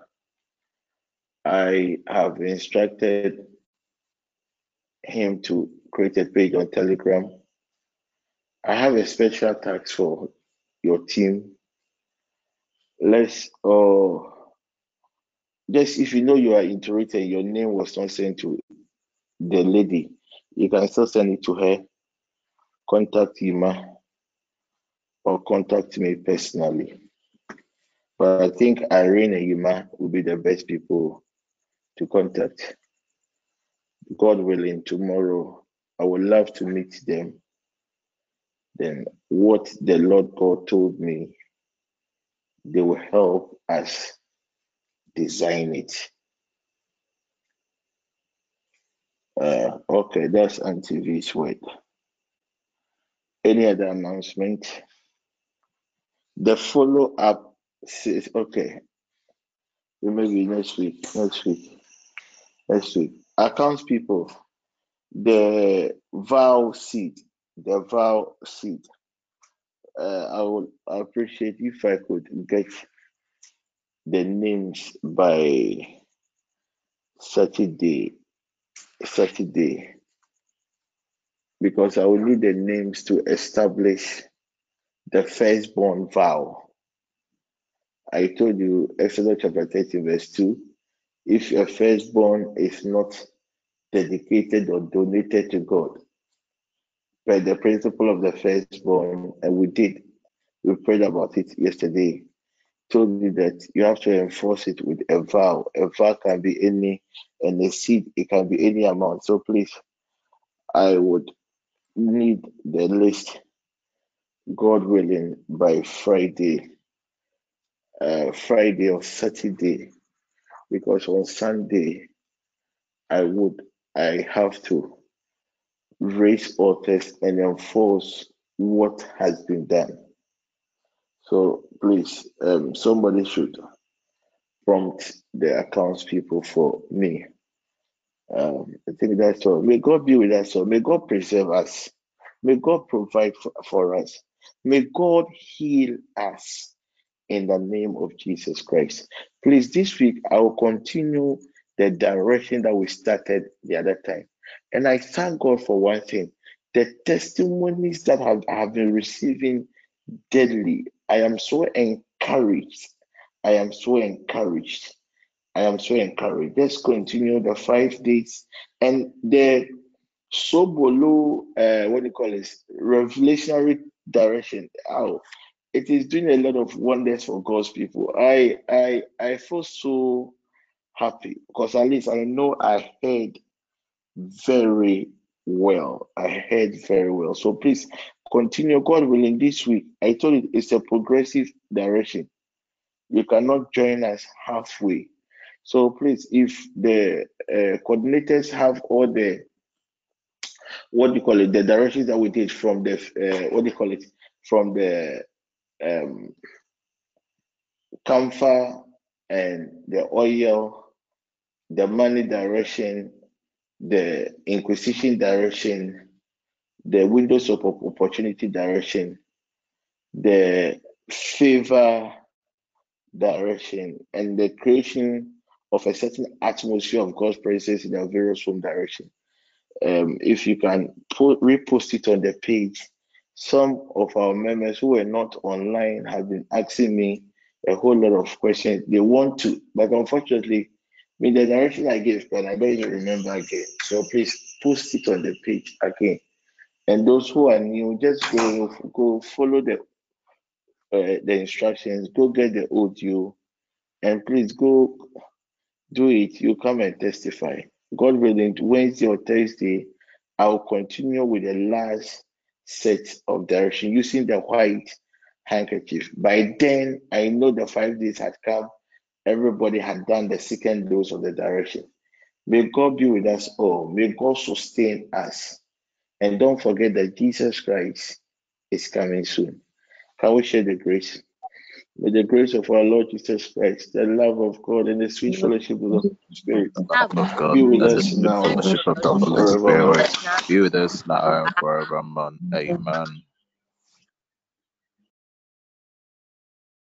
I have instructed him to create a page on Telegram. I have a special task for your team let's oh just if you know you are interested, your name was not sent to the lady, you can still send it to her. Contact Ima or contact me personally. But I think Irene and Yuma will be the best people to contact. God willing, tomorrow I would love to meet them. Then what the Lord God told me, they will help us design it. Uh, okay, that's V's word. Any other announcement? The follow up says, okay, maybe next week, next week, next week. Accounts people, the vow seed, the vow seed. Uh, I would appreciate if I could get the names by Saturday, Saturday, because I will need the names to establish the firstborn vow. I told you, Exodus chapter 30, verse 2 if your firstborn is not dedicated or donated to God, by the principle of the firstborn, and we did, we prayed about it yesterday, told you that you have to enforce it with a vow. A vow can be any, and a seed, it can be any amount. So please, I would need the list God willing, by Friday, uh, Friday or Saturday, because on Sunday, I would, I have to raise altars and enforce what has been done. So please, um, somebody should prompt the accounts people for me. Um, I think that's all. May God be with us all. May God preserve us. May God provide for, for us. May God heal us in the name of Jesus Christ. Please, this week I will continue the direction that we started the other time. And I thank God for one thing the testimonies that have, I have been receiving daily. I am so encouraged. I am so encouraged. I am so encouraged. Let's continue the five days and the Sobolo, uh, what do you call it? Revelationary direction. How it is doing a lot of wonders for God's people. I I I feel so happy because at least I know I heard very well. I heard very well. So please continue, God willing, this week. I told you it's a progressive direction. You cannot join us halfway. So please, if the uh, coordinators have all the what do you call it, the directions that we did from the uh, what do you call it, from the um, camphor and the oil, the money direction, the inquisition direction, the windows of opportunity direction, the favor direction, and the creation of a certain atmosphere of God's presence in a various home direction. Um, if you can put, repost it on the page, some of our members who were not online have been asking me a whole lot of questions. They want to, but unfortunately, mean the direction I gave, but I don't remember again. So please post it on the page again. And those who are new, just go go follow the uh, the instructions. Go get the audio, and please go do it. You come and testify. God willing, Wednesday or Thursday, I will continue with the last set of direction using the white handkerchief. By then, I know the five days had come. Everybody had done the second dose of the direction. May God be with us all. May God sustain us. And don't forget that Jesus Christ is coming soon. Can we share the grace? May the grace of our Lord Jesus Christ, the love of God, and the sweet mm. fellowship of the Holy mm. Spirit be with us now Fellowship of the be with us now and forevermore. Amen.